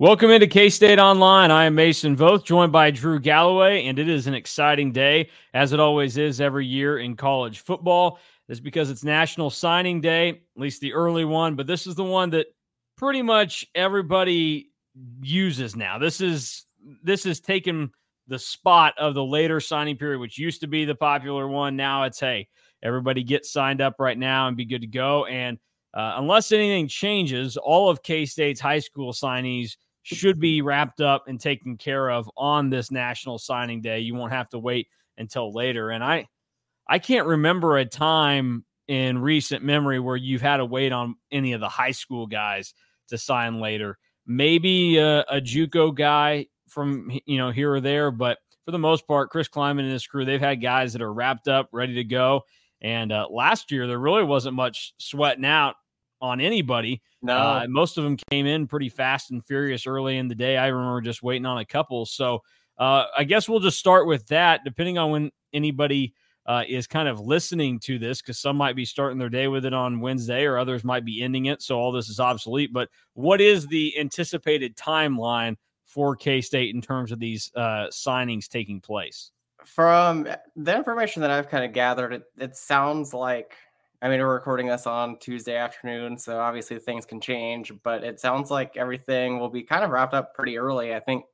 Welcome into K State Online. I am Mason Voth, joined by Drew Galloway, and it is an exciting day, as it always is every year in college football. It's because it's National Signing Day, at least the early one, but this is the one that pretty much everybody uses now. This is this is taken the spot of the later signing period, which used to be the popular one. Now it's hey, everybody get signed up right now and be good to go. And uh, unless anything changes, all of K State's high school signees should be wrapped up and taken care of on this national signing day. You won't have to wait until later. And I I can't remember a time in recent memory where you've had to wait on any of the high school guys to sign later. Maybe a, a JUCO guy from you know here or there, but for the most part, Chris Klieman and his crew, they've had guys that are wrapped up, ready to go. And uh, last year, there really wasn't much sweating out on anybody. No, uh, most of them came in pretty fast and furious early in the day. I remember just waiting on a couple. So uh, I guess we'll just start with that, depending on when anybody uh, is kind of listening to this, because some might be starting their day with it on Wednesday, or others might be ending it. So all this is obsolete. But what is the anticipated timeline for K State in terms of these uh, signings taking place? From the information that I've kind of gathered, it, it sounds like I mean, we're recording this on Tuesday afternoon, so obviously things can change, but it sounds like everything will be kind of wrapped up pretty early. I think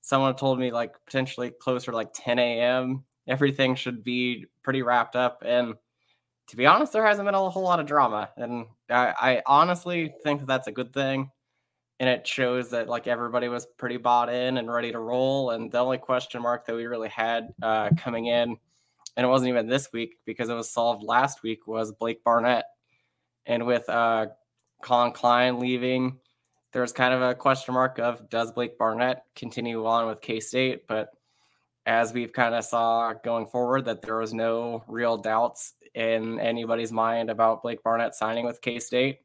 someone told me like potentially closer to like 10 a.m. Everything should be pretty wrapped up. And to be honest, there hasn't been a whole lot of drama. And I, I honestly think that that's a good thing. And it shows that like everybody was pretty bought in and ready to roll. And the only question mark that we really had uh, coming in and it wasn't even this week because it was solved last week was Blake Barnett. And with uh, Collin Klein leaving, there's kind of a question mark of does Blake Barnett continue on with K State? But as we've kind of saw going forward, that there was no real doubts in anybody's mind about Blake Barnett signing with K State.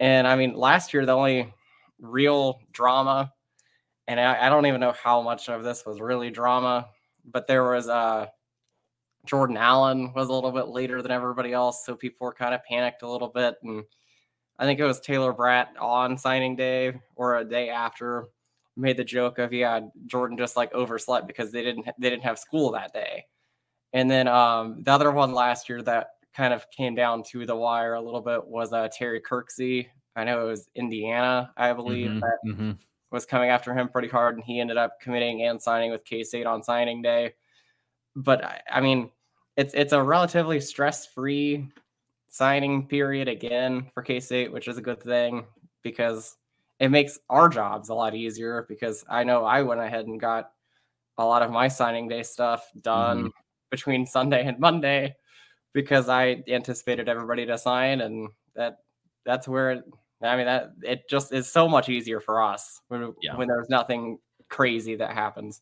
And I mean, last year, the only real drama, and I, I, don't even know how much of this was really drama, but there was a uh, Jordan Allen was a little bit later than everybody else, so people were kind of panicked a little bit. And I think it was Taylor Bratt on signing day or a day after made the joke of yeah, Jordan just like overslept because they didn't they didn't have school that day. And then um, the other one last year that kind of came down to the wire a little bit was uh, Terry Kirksey. I know it was Indiana, I believe, mm-hmm, that mm-hmm. was coming after him pretty hard, and he ended up committing and signing with K State on signing day but I, I mean, it's it's a relatively stress free signing period again for K State, which is a good thing because it makes our jobs a lot easier. Because I know I went ahead and got a lot of my signing day stuff done mm-hmm. between Sunday and Monday because I anticipated everybody to sign, and that that's where it, I mean that it just is so much easier for us when yeah. when there's nothing crazy that happens.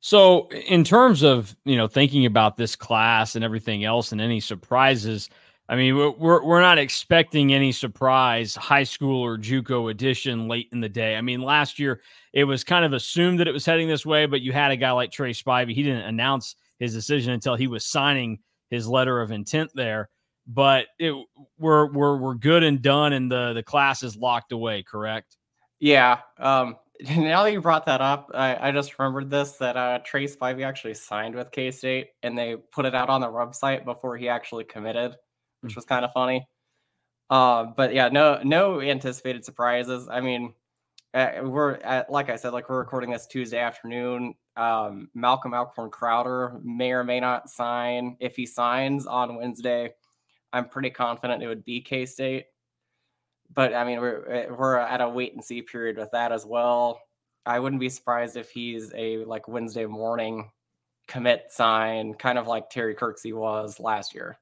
So, in terms of you know thinking about this class and everything else, and any surprises, I mean, we're we're not expecting any surprise high school or JUCO edition late in the day. I mean, last year it was kind of assumed that it was heading this way, but you had a guy like Trey Spivey. He didn't announce his decision until he was signing his letter of intent there. But it, we're we're we're good and done, and the the class is locked away. Correct? Yeah. Um, now that you brought that up, I, I just remembered this that uh, Trey Spivey actually signed with K State and they put it out on their website before he actually committed, which mm. was kind of funny. Uh, but yeah, no, no anticipated surprises. I mean, uh, we're at, like I said, like we're recording this Tuesday afternoon. Um, Malcolm Alcorn Crowder may or may not sign. If he signs on Wednesday, I'm pretty confident it would be K State but I mean, we're eh, we're at a wait and see period with that as well. I wouldn't be surprised if he's a like Wednesday morning commit sign, kind of like Terry Kirksey was last year.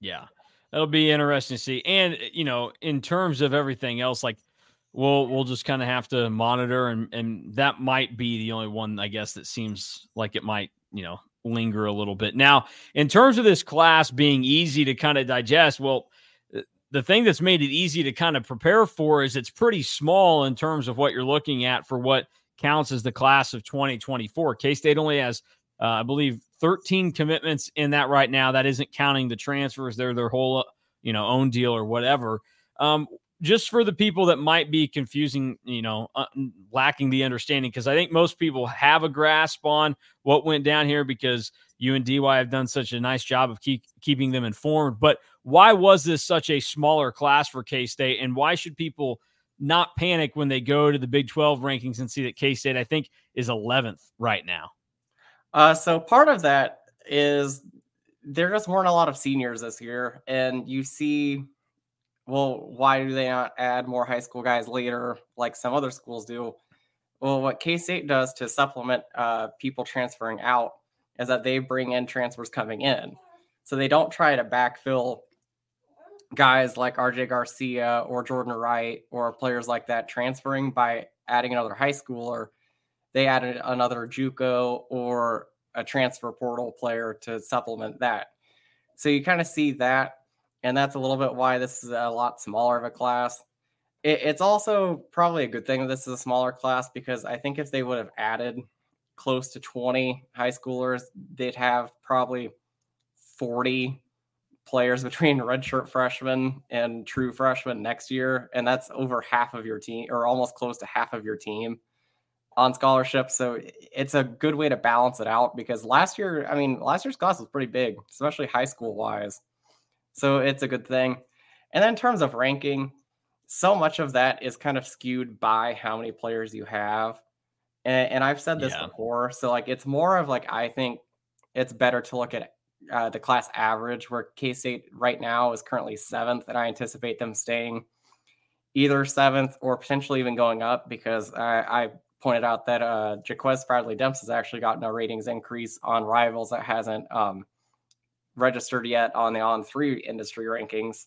Yeah, that'll be interesting to see. And eh, you know, in terms of everything else, like we'll we'll just kind of have to monitor, and and that might be the only one I guess that seems like it might you know linger a little bit. Now, in terms of this class being easy to kind of digest, well the thing that's made it easy to kind of prepare for is it's pretty small in terms of what you're looking at for what counts as the class of 2024. K State only has, uh, I believe, 13 commitments in that right now. That isn't counting the transfers; they're their whole, you know, own deal or whatever. Um, just for the people that might be confusing, you know, uh, lacking the understanding, because I think most people have a grasp on what went down here because you and DY have done such a nice job of keep, keeping them informed. But why was this such a smaller class for K State, and why should people not panic when they go to the Big 12 rankings and see that K State, I think, is 11th right now? Uh, so part of that is there just weren't a lot of seniors this year, and you see well, why do they not add more high school guys later, like some other schools do? Well, what K State does to supplement uh, people transferring out is that they bring in transfers coming in. So they don't try to backfill guys like RJ Garcia or Jordan Wright or players like that transferring by adding another high schooler. They added another JUCO or a transfer portal player to supplement that. So you kind of see that and that's a little bit why this is a lot smaller of a class. It, it's also probably a good thing this is a smaller class because I think if they would have added close to 20 high schoolers, they'd have probably 40 players between redshirt freshmen and true freshmen next year. And that's over half of your team, or almost close to half of your team on scholarship. So it's a good way to balance it out because last year, I mean, last year's class was pretty big, especially high school wise. So it's a good thing. And then in terms of ranking, so much of that is kind of skewed by how many players you have. And, and I've said this yeah. before. So like it's more of like I think it's better to look at uh, the class average, where K State right now is currently seventh, and I anticipate them staying either seventh or potentially even going up because I, I pointed out that uh, Jaquez Bradley Demps has actually gotten a ratings increase on rivals that hasn't um, registered yet on the on three industry rankings.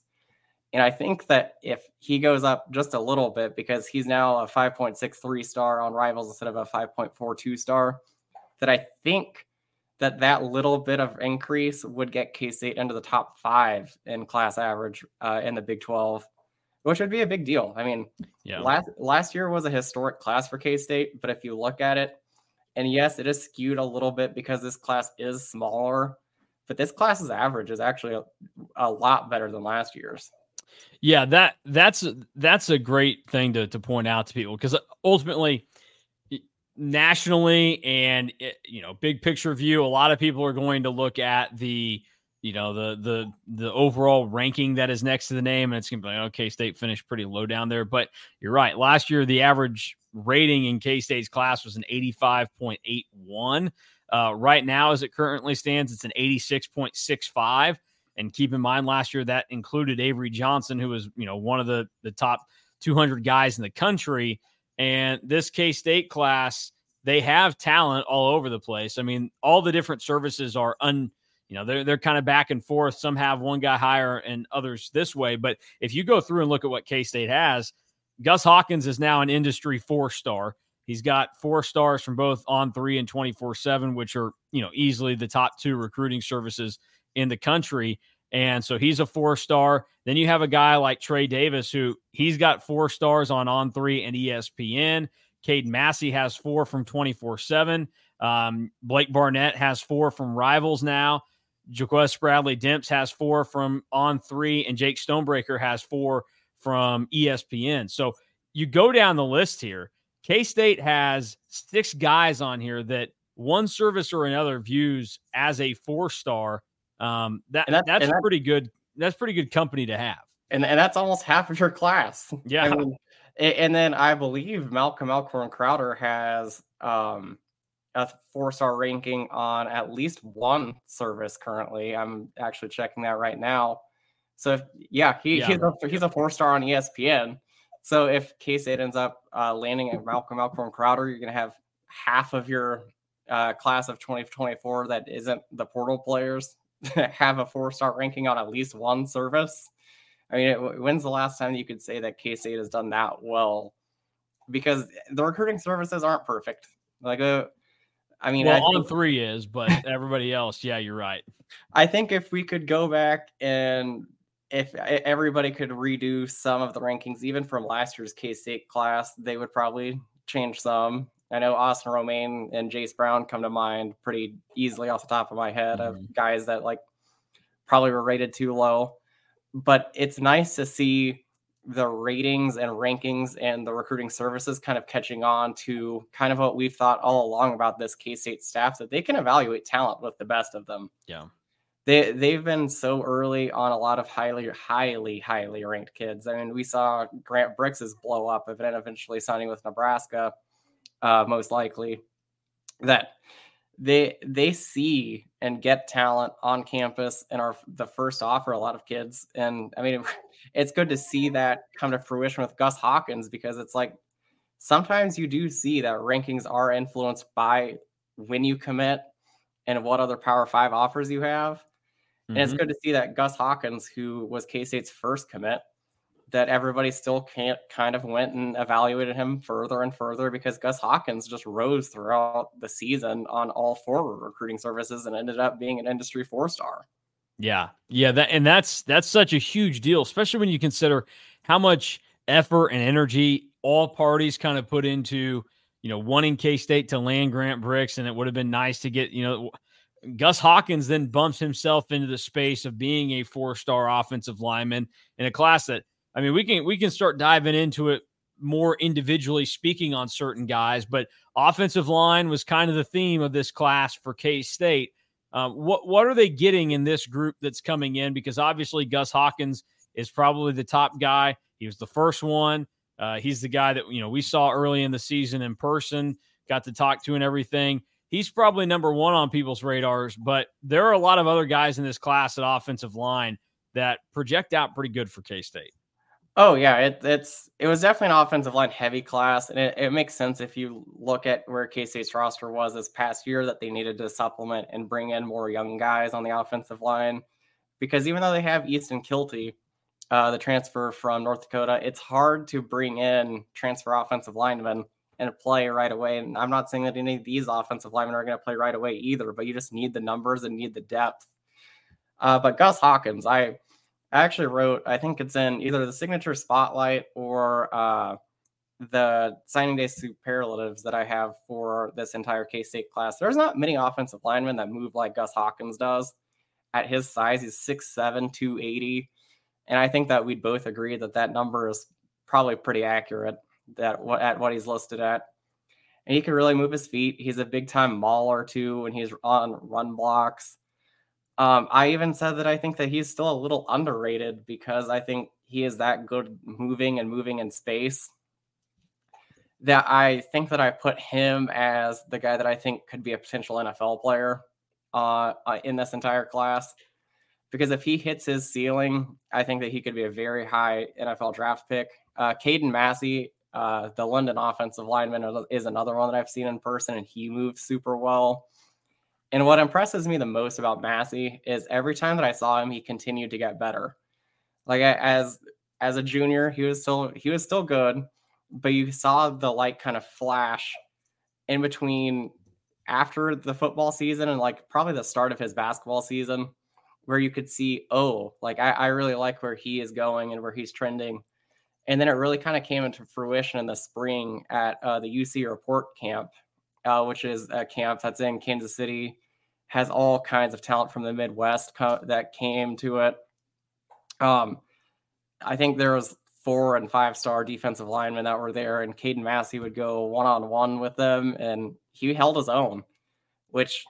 And I think that if he goes up just a little bit, because he's now a 5.63 star on Rivals instead of a 5.42 star, that I think that that little bit of increase would get K State into the top five in class average uh, in the Big 12, which would be a big deal. I mean, yeah. last last year was a historic class for K State, but if you look at it, and yes, it is skewed a little bit because this class is smaller but this class's average is actually a, a lot better than last year's. Yeah, that that's that's a great thing to to point out to people because uh, ultimately nationally and eh, you know big picture view a lot of people are going to look at the you know the the the overall ranking that is next to the name and it's going to be like K State finished pretty low down there but you're right last year the average rating in k-state's class was an 85.81 uh, right now, as it currently stands, it's an 86.65. And keep in mind, last year that included Avery Johnson, who was, you know, one of the the top 200 guys in the country. And this K State class, they have talent all over the place. I mean, all the different services are un, you know, they're they're kind of back and forth. Some have one guy higher and others this way. But if you go through and look at what K State has, Gus Hawkins is now an industry four star. He's got four stars from both on three and 24 7, which are, you know, easily the top two recruiting services in the country. And so he's a four star. Then you have a guy like Trey Davis, who he's got four stars on On Three and ESPN. Cade Massey has four from 24 7. Um, Blake Barnett has four from Rivals now. Jaquez Bradley Demps has four from On Three, and Jake Stonebreaker has four from ESPN. So you go down the list here, K State has six guys on here that one service or another views as a four star. Um, that that's, that's pretty good. That's pretty good company to have. And and that's almost half of your class. Yeah. I mean, and then I believe Malcolm Alcorn Crowder has um, a four star ranking on at least one service currently. I'm actually checking that right now. So if, yeah, he, yeah. he's a he's a four star on ESPN. So if K State ends up uh, landing at Malcolm Alcorn Crowder, you're going to have half of your uh, class of 2024 that isn't the portal players have a four star ranking on at least one service. I mean, it, when's the last time you could say that K State has done that well? Because the recruiting services aren't perfect. Like, uh, I mean, well, I on three is, but everybody else, yeah, you're right. I think if we could go back and if everybody could redo some of the rankings, even from last year's K State class, they would probably change some. I know Austin Romaine and Jace Brown come to mind pretty easily off the top of my head mm-hmm. of guys that like probably were rated too low. But it's nice to see the ratings and rankings and the recruiting services kind of catching on to kind of what we've thought all along about this K State staff that they can evaluate talent with the best of them. Yeah. They, they've been so early on a lot of highly, highly, highly ranked kids. I mean, we saw Grant Brix's blow up and eventually signing with Nebraska, uh, most likely. That they they see and get talent on campus and are the first offer a lot of kids and i mean it's good to see that come to fruition with gus hawkins because it's like sometimes you do see that rankings are influenced by when you commit and what other power five offers you have mm-hmm. and it's mm-hmm. good to see that gus hawkins who was k-state's first commit that everybody still can't kind of went and evaluated him further and further because Gus Hawkins just rose throughout the season on all four recruiting services and ended up being an industry four star. Yeah. Yeah, that and that's that's such a huge deal, especially when you consider how much effort and energy all parties kind of put into, you know, wanting K-State to land Grant Brix. and it would have been nice to get, you know, Gus Hawkins then bumps himself into the space of being a four-star offensive lineman in a class that I mean, we can we can start diving into it more individually speaking on certain guys, but offensive line was kind of the theme of this class for K State. Um, what what are they getting in this group that's coming in? Because obviously Gus Hawkins is probably the top guy. He was the first one. Uh, he's the guy that you know we saw early in the season in person, got to talk to and everything. He's probably number one on people's radars, but there are a lot of other guys in this class at offensive line that project out pretty good for K State. Oh yeah, it, it's it was definitely an offensive line heavy class, and it, it makes sense if you look at where K State's roster was this past year that they needed to supplement and bring in more young guys on the offensive line, because even though they have Easton Kilty, uh, the transfer from North Dakota, it's hard to bring in transfer offensive linemen and play right away. And I'm not saying that any of these offensive linemen are going to play right away either, but you just need the numbers and need the depth. Uh, but Gus Hawkins, I actually wrote, I think it's in either the signature spotlight or uh, the signing day superlatives that I have for this entire K State class. There's not many offensive linemen that move like Gus Hawkins does. At his size, he's 6'7, 280. And I think that we'd both agree that that number is probably pretty accurate that what at what he's listed at. And he can really move his feet. He's a big time mauler too when he's on run blocks. Um, I even said that I think that he's still a little underrated because I think he is that good moving and moving in space. That I think that I put him as the guy that I think could be a potential NFL player uh, uh, in this entire class. Because if he hits his ceiling, I think that he could be a very high NFL draft pick. Uh, Caden Massey, uh, the London offensive lineman, is another one that I've seen in person, and he moves super well. And what impresses me the most about Massey is every time that I saw him, he continued to get better. Like as as a junior, he was still he was still good, but you saw the light kind of flash in between after the football season and like probably the start of his basketball season, where you could see, oh, like I, I really like where he is going and where he's trending. And then it really kind of came into fruition in the spring at uh, the UC Report camp uh, which is a camp that's in Kansas City, has all kinds of talent from the Midwest co- that came to it. Um, I think there was four and five star defensive linemen that were there, and Caden Massey would go one on one with them, and he held his own. Which,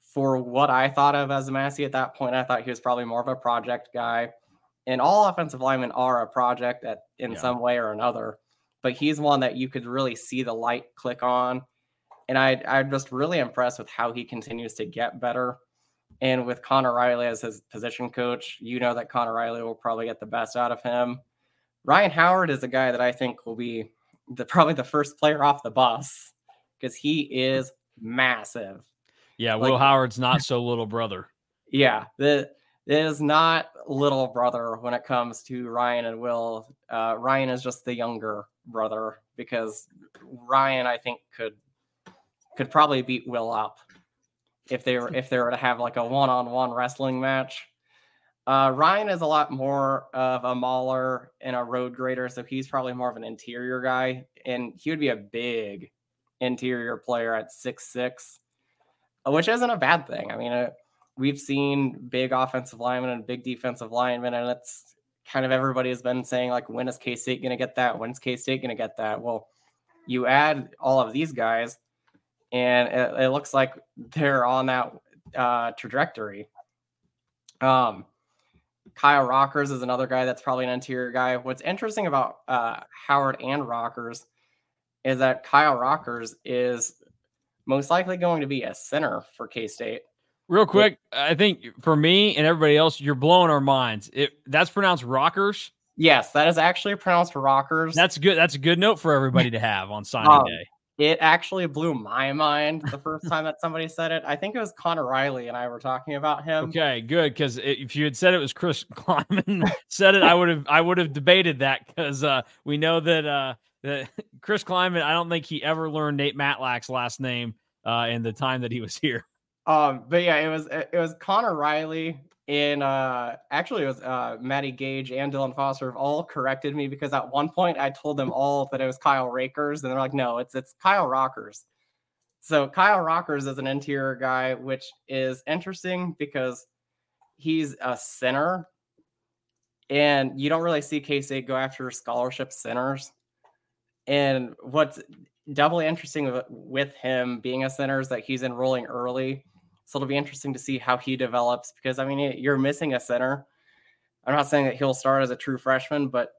for what I thought of as Massey at that point, I thought he was probably more of a project guy. And all offensive linemen are a project at in yeah. some way or another, but he's one that you could really see the light click on and I, I'm just really impressed with how he continues to get better. And with Conor Riley as his position coach, you know that Conor Riley will probably get the best out of him. Ryan Howard is a guy that I think will be the probably the first player off the bus because he is massive. Yeah, like, Will Howard's not so little brother. Yeah, the is not little brother when it comes to Ryan and Will. Uh, Ryan is just the younger brother because Ryan, I think, could could probably beat Will up if they were if they were to have like a one-on-one wrestling match. Uh, Ryan is a lot more of a mauler and a road grader, so he's probably more of an interior guy, and he would be a big interior player at six six, which isn't a bad thing. I mean, uh, we've seen big offensive linemen and big defensive linemen, and it's kind of everybody has been saying like, when is K State going to get that? When's K State going to get that? Well, you add all of these guys, and it, it looks like they're on that uh, trajectory. Um, Kyle Rockers is another guy that's probably an interior guy. What's interesting about uh, Howard and Rockers is that Kyle Rockers is most likely going to be a center for K State. Real quick, I think for me and everybody else, you're blowing our minds. It that's pronounced Rockers. Yes, that is actually pronounced Rockers. That's good. That's a good note for everybody to have on signing um, day. It actually blew my mind the first time that somebody said it. I think it was Conor Riley and I were talking about him. Okay, good. Because if you had said it was Chris Klieman said it, I would have I would have debated that because uh, we know that uh, that Chris Klieman. I don't think he ever learned Nate Matlack's last name uh, in the time that he was here. Um, but yeah, it was it was Conor Riley in uh actually it was uh Maddie Gage and Dylan Foster have all corrected me because at one point I told them all that it was Kyle Rakers and they're like, no, it's it's Kyle Rockers. So Kyle Rockers is an interior guy, which is interesting because he's a center. And you don't really see K State go after scholarship centers. And what's doubly interesting with him being a center is that he's enrolling early so it'll be interesting to see how he develops because I mean you're missing a center. I'm not saying that he'll start as a true freshman, but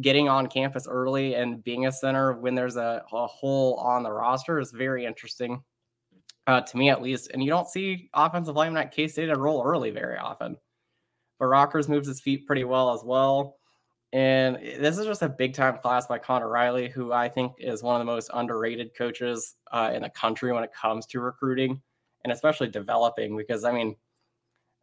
getting on campus early and being a center when there's a, a hole on the roster is very interesting uh, to me at least. And you don't see offensive linemen at K State roll early very often. But Rockers moves his feet pretty well as well. And this is just a big time class by Conor Riley, who I think is one of the most underrated coaches uh, in the country when it comes to recruiting and especially developing because I mean,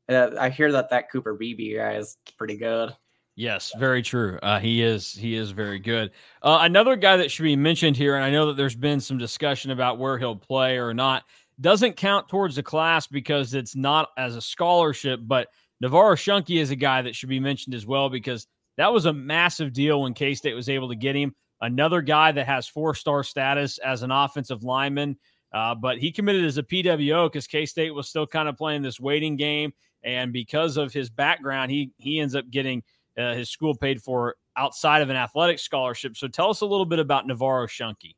uh, I hear that that Cooper Beebe guy is pretty good. Yes, very true. Uh, he is he is very good. Uh, another guy that should be mentioned here, and I know that there's been some discussion about where he'll play or not, doesn't count towards the class because it's not as a scholarship. But Navarro Schunke is a guy that should be mentioned as well because that was a massive deal when K State was able to get him. Another guy that has four star status as an offensive lineman. Uh, but he committed as a PWO because K State was still kind of playing this waiting game, and because of his background, he he ends up getting uh, his school paid for outside of an athletic scholarship. So tell us a little bit about Navarro Schunke.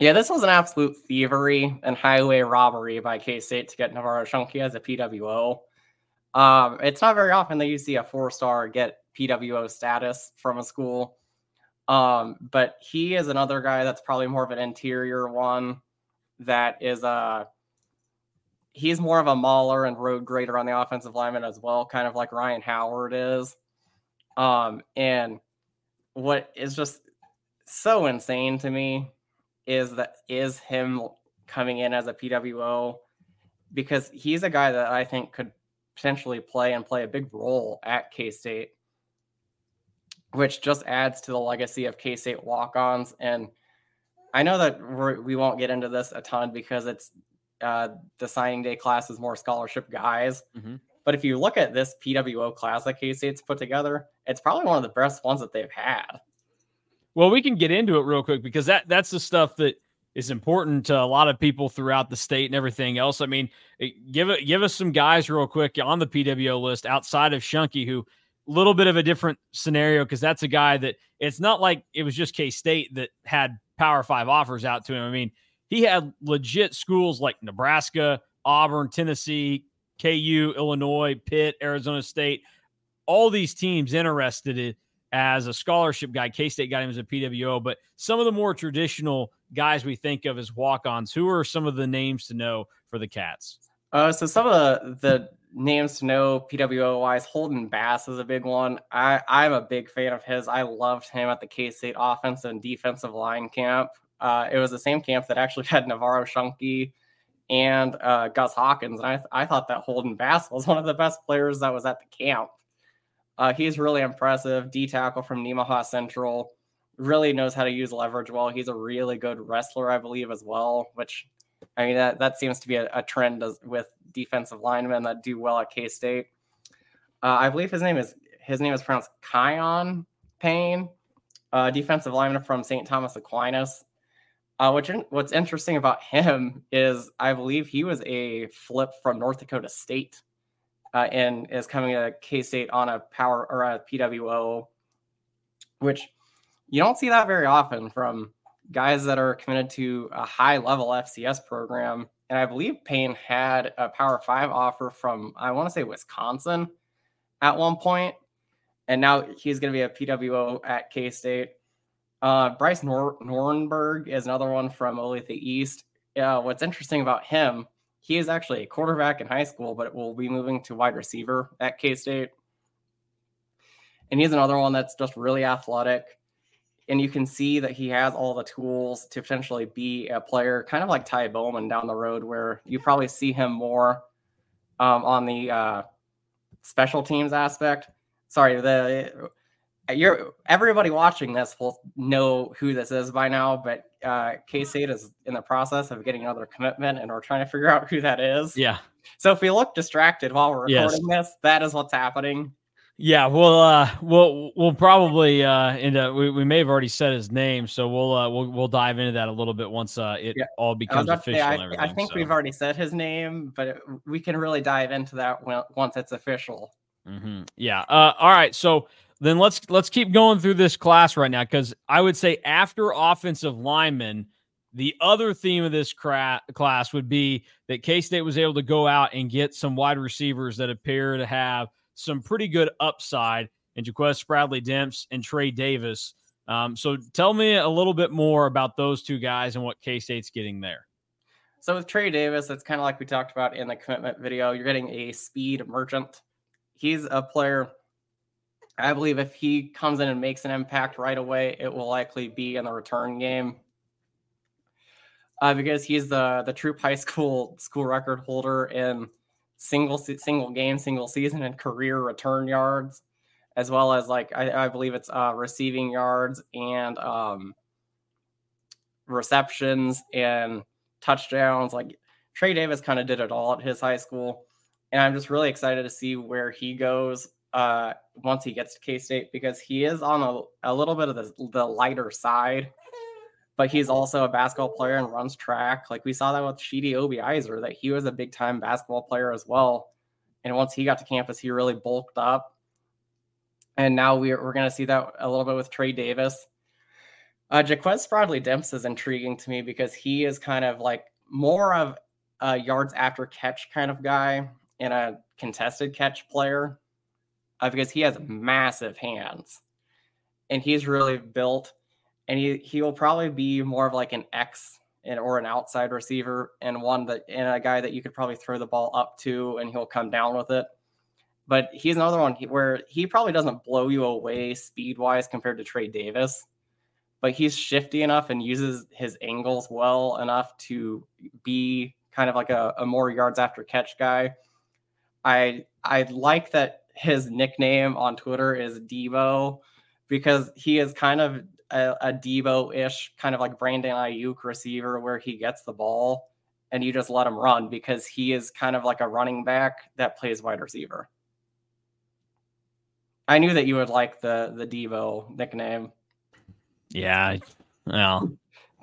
Yeah, this was an absolute thievery and highway robbery by K State to get Navarro Schunke as a PWO. Um, it's not very often that you see a four star get PWO status from a school. Um, but he is another guy that's probably more of an interior one that is uh he's more of a mauler and road grader on the offensive lineman as well, kind of like Ryan Howard is. Um, and what is just so insane to me is that is him coming in as a PWO because he's a guy that I think could potentially play and play a big role at K State, which just adds to the legacy of K State walk ons and I know that we're, we will not get into this a ton because it's uh, the signing day class is more scholarship guys. Mm-hmm. But if you look at this PWO class that K State's put together, it's probably one of the best ones that they've had. Well, we can get into it real quick because that that's the stuff that is important to a lot of people throughout the state and everything else. I mean, eh, give it give us some guys real quick on the PWO list outside of Schunke who a little bit of a different scenario because that's a guy that it's not like it was just K State that had Power Five offers out to him. I mean, he had legit schools like Nebraska, Auburn, Tennessee, KU, Illinois, Pitt, Arizona State, all these teams interested in as a scholarship guy. K State got him as a PWO, but some of the more traditional guys we think of as walk ons, who are some of the names to know for the Cats? Uh, so some of the, the names to know PWO wise, Holden Bass is a big one. I, I'm a big fan of his. I loved him at the K State offensive and defensive line camp. Uh, it was the same camp that actually had Navarro Schunke and uh, Gus Hawkins. And I, I thought that Holden Bass was one of the best players that was at the camp. Uh, he's really impressive. D tackle from Nemaha Central. Really knows how to use leverage well. He's a really good wrestler, I believe, as well, which I mean, that, that seems to be a, a trend with defensive linemen that do well at K State. Uh, I believe his name is his name is pronounced Kion Payne, uh, defensive lineman from St. Thomas Aquinas. Uh, which what's interesting about him is I believe he was a flip from North Dakota State uh, and is coming to K State on a power or a PWO, which you don't see that very often from guys that are committed to a high level FCS program. And I believe Payne had a Power Five offer from, I want to say Wisconsin at one point, and now he's going to be a PWO at K State. Uh, Bryce Nor- Nornberg is another one from Olathe East. Uh, what's interesting about him, he is actually a quarterback in high school, but will be moving to wide receiver at K State. And he's another one that's just really athletic. And you can see that he has all the tools to potentially be a player, kind of like Ty Bowman down the road, where you probably see him more um, on the uh, special teams aspect. Sorry, the you're everybody watching this will know who this is by now, but uh, K State is in the process of getting another commitment, and we're trying to figure out who that is. Yeah. So if we look distracted while we're recording yes. this, that is what's happening. Yeah, we'll uh, we'll we'll probably uh, into we, we may have already said his name, so we'll uh, we'll we'll dive into that a little bit once uh, it yeah. all becomes official. Say, I, I, think so. we've already said his name, but it, we can really dive into that when, once it's official. Mm-hmm. Yeah. Uh, all right. So then let's let's keep going through this class right now because I would say after offensive linemen, the other theme of this cra- class would be that K State was able to go out and get some wide receivers that appear to have some pretty good upside in Jaquez Bradley Demps and Trey Davis. Um, so tell me a little bit more about those two guys and what K State's getting there. So with Trey Davis, it's kind of like we talked about in the commitment video. You're getting a speed merchant. He's a player I believe if he comes in and makes an impact right away, it will likely be in the return game. Uh, because he's the the troop high school school record holder in single single game, single season, and career return yards, as well as like I, I believe it's uh, receiving yards and um, receptions and touchdowns. Like Trey Davis kind of did it all at his high school, and I'm just really excited to see where he goes uh, once he gets to K State because he is on a, a little bit of the, the lighter side, but he's also a basketball player and runs track. Like we saw that with Sheedy Obiizer, that he was a big time basketball player as well. And once he got to campus, he really bulked up. And now we're, we're going to see that a little bit with Trey Davis. Uh, Jaquez Bradley Demps is intriguing to me because he is kind of like more of a yards after catch kind of guy and a contested catch player uh, because he has massive hands and he's really built and he he will probably be more of like an X and or an outside receiver and one that and a guy that you could probably throw the ball up to and he'll come down with it. But he's another one where he probably doesn't blow you away speed wise compared to Trey Davis, but he's shifty enough and uses his angles well enough to be kind of like a, a more yards after catch guy. I I like that his nickname on Twitter is Debo because he is kind of a, a Debo-ish kind of like Brandon Aiyuk receiver where he gets the ball and you just let him run because he is kind of like a running back that plays wide receiver. I knew that you would like the the Debo nickname. Yeah, well,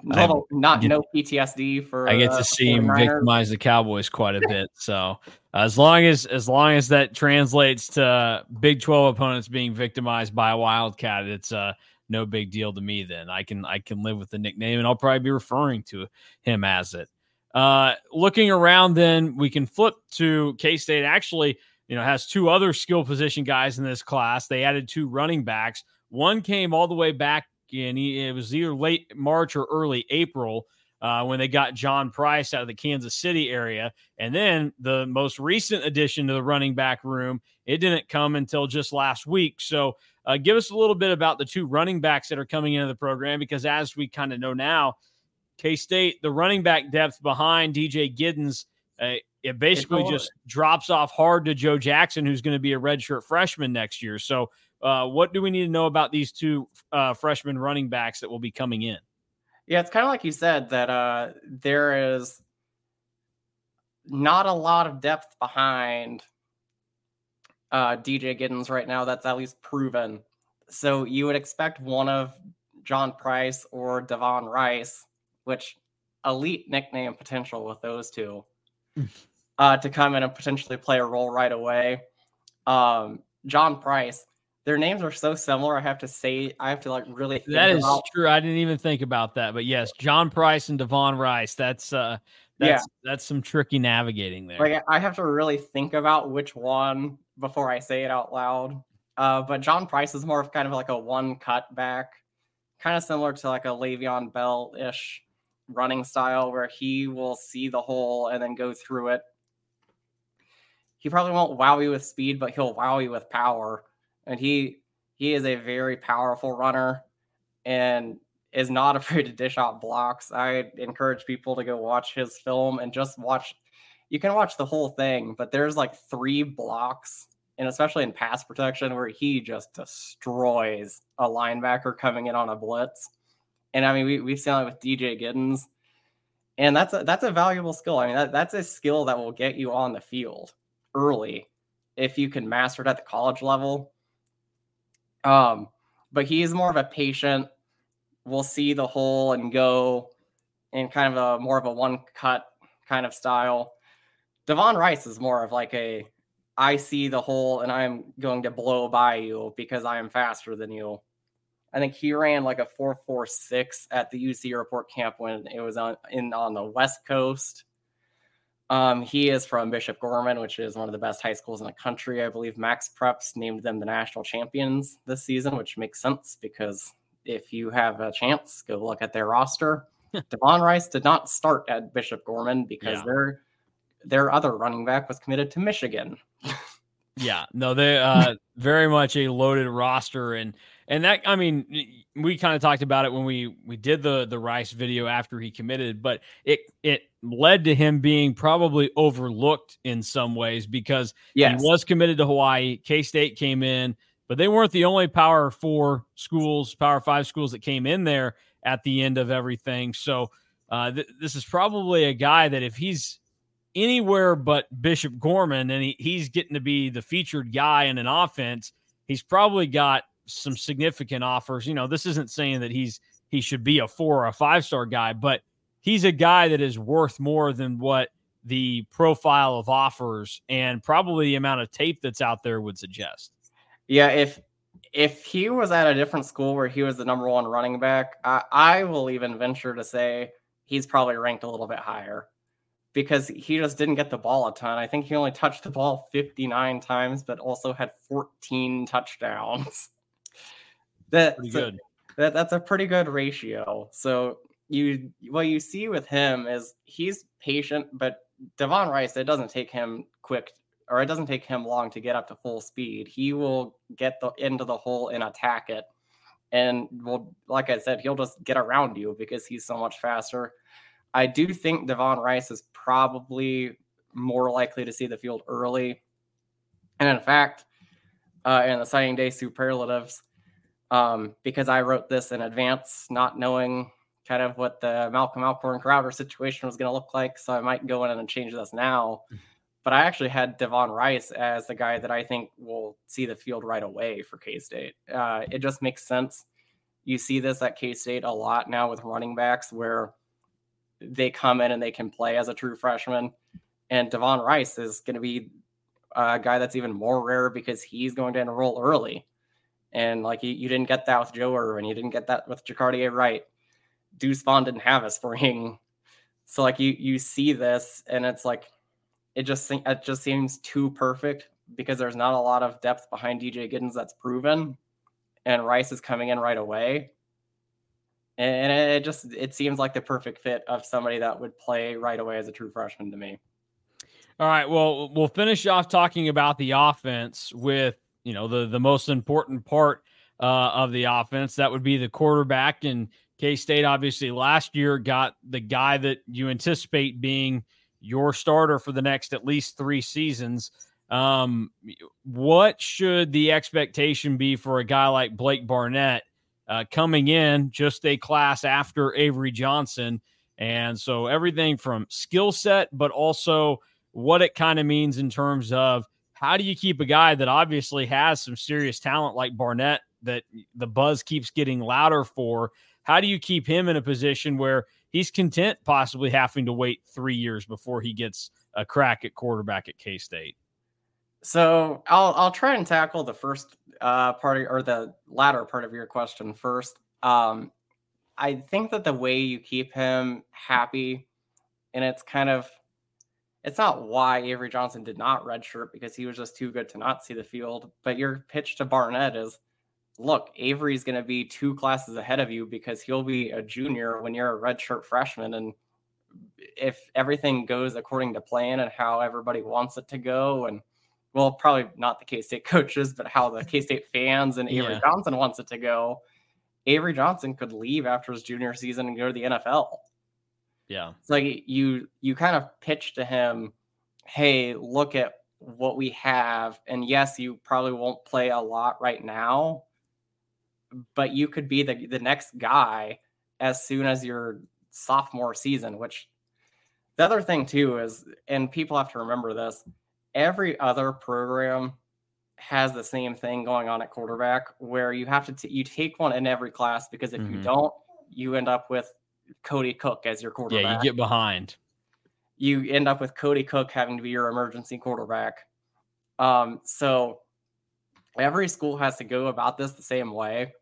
Little, not no PTSD for. I get to uh, see him victimize the Cowboys quite a bit. So as long as as long as that translates to Big Twelve opponents being victimized by a Wildcat, it's uh no big deal to me. Then I can I can live with the nickname, and I'll probably be referring to him as it. Uh, looking around, then we can flip to K State. Actually, you know, has two other skill position guys in this class. They added two running backs. One came all the way back and he, it was either late March or early April uh, when they got John Price out of the Kansas City area. And then the most recent addition to the running back room, it didn't come until just last week. So uh, give us a little bit about the two running backs that are coming into the program because as we kind of know now, K State, the running back depth behind DJ Giddens, uh, it basically just drops off hard to Joe Jackson, who's going to be a redshirt freshman next year. So uh, what do we need to know about these two uh, freshman running backs that will be coming in? Yeah, it's kind of like you said that uh, there is not a lot of depth behind uh, DJ Giddens right now. That's at least proven. So you would expect one of John Price or Devon Rice, which elite nickname potential with those two. uh, to come in and potentially play a role right away. Um, John Price, their names are so similar. I have to say, I have to like really. that is about... true. I didn't even think about that, but yes, John Price and Devon Rice. That's uh, that's yeah. that's some tricky navigating there. Like I have to really think about which one before I say it out loud. Uh, but John Price is more of kind of like a one cut back, kind of similar to like a Le'Veon Bell ish running style where he will see the hole and then go through it. He probably won't wow you with speed, but he'll wow you with power. And he he is a very powerful runner and is not afraid to dish out blocks. I encourage people to go watch his film and just watch you can watch the whole thing, but there's like three blocks and especially in pass protection where he just destroys a linebacker coming in on a blitz. And I mean, we, we've seen it with DJ Giddens, and that's a, that's a valuable skill. I mean, that, that's a skill that will get you on the field early if you can master it at the college level. Um, but he's more of a patient. We'll see the hole and go in kind of a more of a one cut kind of style. Devon Rice is more of like a I see the hole and I'm going to blow by you because I am faster than you. I think he ran like a 446 at the UC Report camp when it was on in on the West Coast. Um, he is from Bishop Gorman, which is one of the best high schools in the country. I believe Max Preps named them the national champions this season, which makes sense because if you have a chance, go look at their roster. Devon Rice did not start at Bishop Gorman because yeah. their their other running back was committed to Michigan. yeah, no, they uh very much a loaded roster and and that I mean we kind of talked about it when we we did the the Rice video after he committed, but it it led to him being probably overlooked in some ways because yes. he was committed to Hawaii. K State came in, but they weren't the only Power Four schools, Power Five schools that came in there at the end of everything. So uh, th- this is probably a guy that if he's anywhere but Bishop Gorman and he, he's getting to be the featured guy in an offense, he's probably got some significant offers. You know, this isn't saying that he's he should be a four or a five star guy, but he's a guy that is worth more than what the profile of offers and probably the amount of tape that's out there would suggest. Yeah, if if he was at a different school where he was the number one running back, I, I will even venture to say he's probably ranked a little bit higher because he just didn't get the ball a ton. I think he only touched the ball 59 times, but also had 14 touchdowns. That's pretty good. A, that, that's a pretty good ratio. So you what you see with him is he's patient, but Devon Rice, it doesn't take him quick or it doesn't take him long to get up to full speed. He will get the into the hole and attack it. And well, like I said, he'll just get around you because he's so much faster. I do think Devon Rice is probably more likely to see the field early. And in fact, uh, in the signing day superlatives, um, because I wrote this in advance, not knowing kind of what the Malcolm Alcorn Crowder situation was going to look like. So I might go in and change this now. But I actually had Devon Rice as the guy that I think will see the field right away for K State. Uh, it just makes sense. You see this at K State a lot now with running backs where they come in and they can play as a true freshman. And Devon Rice is going to be a guy that's even more rare because he's going to enroll early. And like you, you didn't get that with Joe Irvin, you didn't get that with Jacardia Wright. Deuce Vaughn didn't have a spring. So like you you see this and it's like it just it just seems too perfect because there's not a lot of depth behind DJ Giddens that's proven. And Rice is coming in right away and it just it seems like the perfect fit of somebody that would play right away as a true freshman to me. All right, well, we'll finish off talking about the offense with you know the the most important part uh, of the offense. That would be the quarterback. And K State obviously last year got the guy that you anticipate being your starter for the next at least three seasons. Um, what should the expectation be for a guy like Blake Barnett? uh, coming in just a class after Avery Johnson. And so everything from skill set, but also what it kind of means in terms of how do you keep a guy that obviously has some serious talent like Barnett that the buzz keeps getting louder for how do you keep him in a position where he's content possibly having to wait three years before he gets a crack at quarterback at K State? So I'll I'll try and tackle the first uh, part of, or the latter part of your question first. Um, I think that the way you keep him happy, and it's kind of it's not why Avery Johnson did not redshirt because he was just too good to not see the field. But your pitch to Barnett is look, Avery's going to be two classes ahead of you because he'll be a junior when you're a redshirt freshman. And if everything goes according to plan and how everybody wants it to go, and well, probably not the K State coaches, but how the K State fans and Avery yeah. Johnson wants it to go, Avery Johnson could leave after his junior season and go to the NFL. Yeah. It's like you you kind of pitch to him, hey, look at what we have. And yes, you probably won't play a lot right now, but you could be the, the next guy as soon as your sophomore season, which the other thing too is, and people have to remember this, every other program has the same thing going on at quarterback where you have to t- you take one in every class because if mm-hmm. you don't you end up with Cody Cook as your quarterback. Yeah, you get behind. You end up with Cody Cook having to be your emergency quarterback. Um, so every school has to go about this the same way.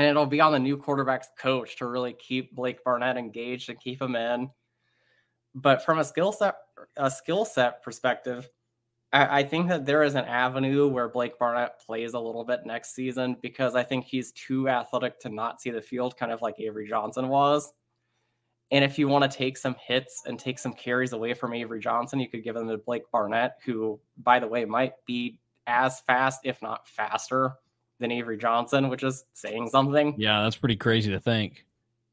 And it'll be on the new quarterback's coach to really keep Blake Barnett engaged and keep him in. But from a skill set a skill set perspective, I, I think that there is an avenue where Blake Barnett plays a little bit next season because I think he's too athletic to not see the field, kind of like Avery Johnson was. And if you want to take some hits and take some carries away from Avery Johnson, you could give them to Blake Barnett, who, by the way, might be as fast, if not faster, than Avery Johnson, which is saying something. Yeah, that's pretty crazy to think.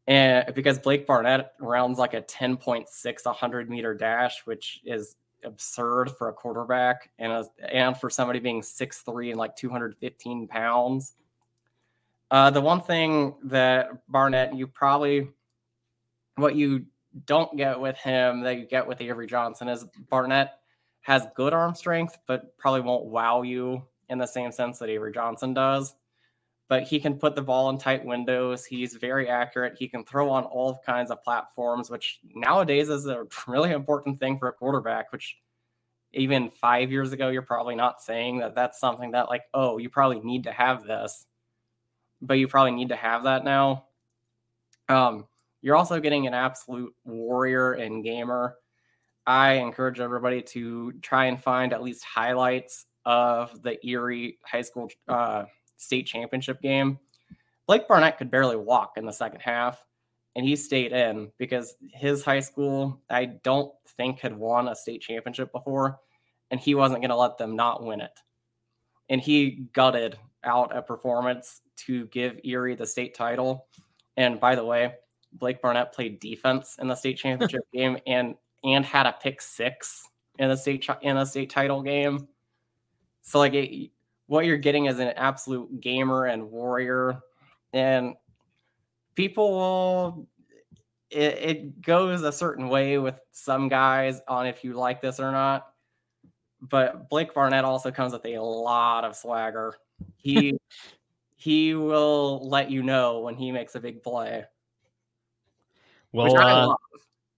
And because Blake Barnett rounds like a 10.6 100 meter dash, which is absurd for a quarterback and a, and for somebody being 6'3 and like 215 pounds. Uh, the one thing that Barnett, you probably, what you don't get with him that you get with Avery Johnson is Barnett has good arm strength, but probably won't wow you in the same sense that Avery Johnson does. But he can put the ball in tight windows. He's very accurate. He can throw on all kinds of platforms, which nowadays is a really important thing for a quarterback, which even five years ago, you're probably not saying that that's something that, like, oh, you probably need to have this, but you probably need to have that now. Um, you're also getting an absolute warrior and gamer. I encourage everybody to try and find at least highlights of the Erie High School uh, state championship game. Blake Barnett could barely walk in the second half, and he stayed in because his high school, I don't think, had won a state championship before, and he wasn't going to let them not win it. And he gutted out a performance to give Erie the state title. And by the way, Blake Barnett played defense in the state championship game and and had a pick six in the state in the state title game. So like it, what you're getting is an absolute gamer and warrior, and people will. It, it goes a certain way with some guys on if you like this or not, but Blake Barnett also comes with a lot of swagger. He he will let you know when he makes a big play. Well, uh,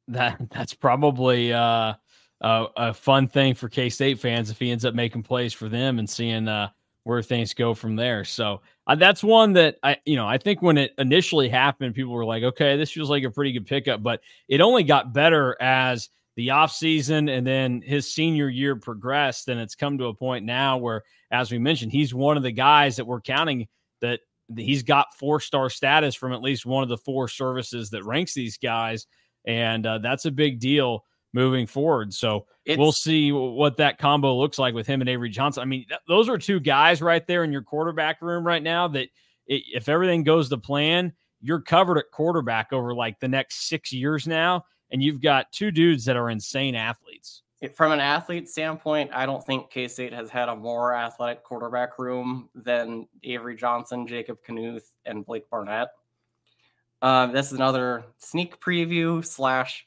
that that's probably uh, a, a fun thing for K State fans if he ends up making plays for them and seeing uh, where things go from there. So uh, that's one that I, you know, I think when it initially happened, people were like, okay, this feels like a pretty good pickup, but it only got better as the offseason and then his senior year progressed. And it's come to a point now where, as we mentioned, he's one of the guys that we're counting that he's got four star status from at least one of the four services that ranks these guys. And uh, that's a big deal moving forward. So it's, we'll see what that combo looks like with him and Avery Johnson. I mean, th- those are two guys right there in your quarterback room right now that it, if everything goes to plan, you're covered at quarterback over like the next six years now. And you've got two dudes that are insane athletes. From an athlete standpoint, I don't think K State has had a more athletic quarterback room than Avery Johnson, Jacob Knuth, and Blake Barnett. Uh, this is another sneak preview slash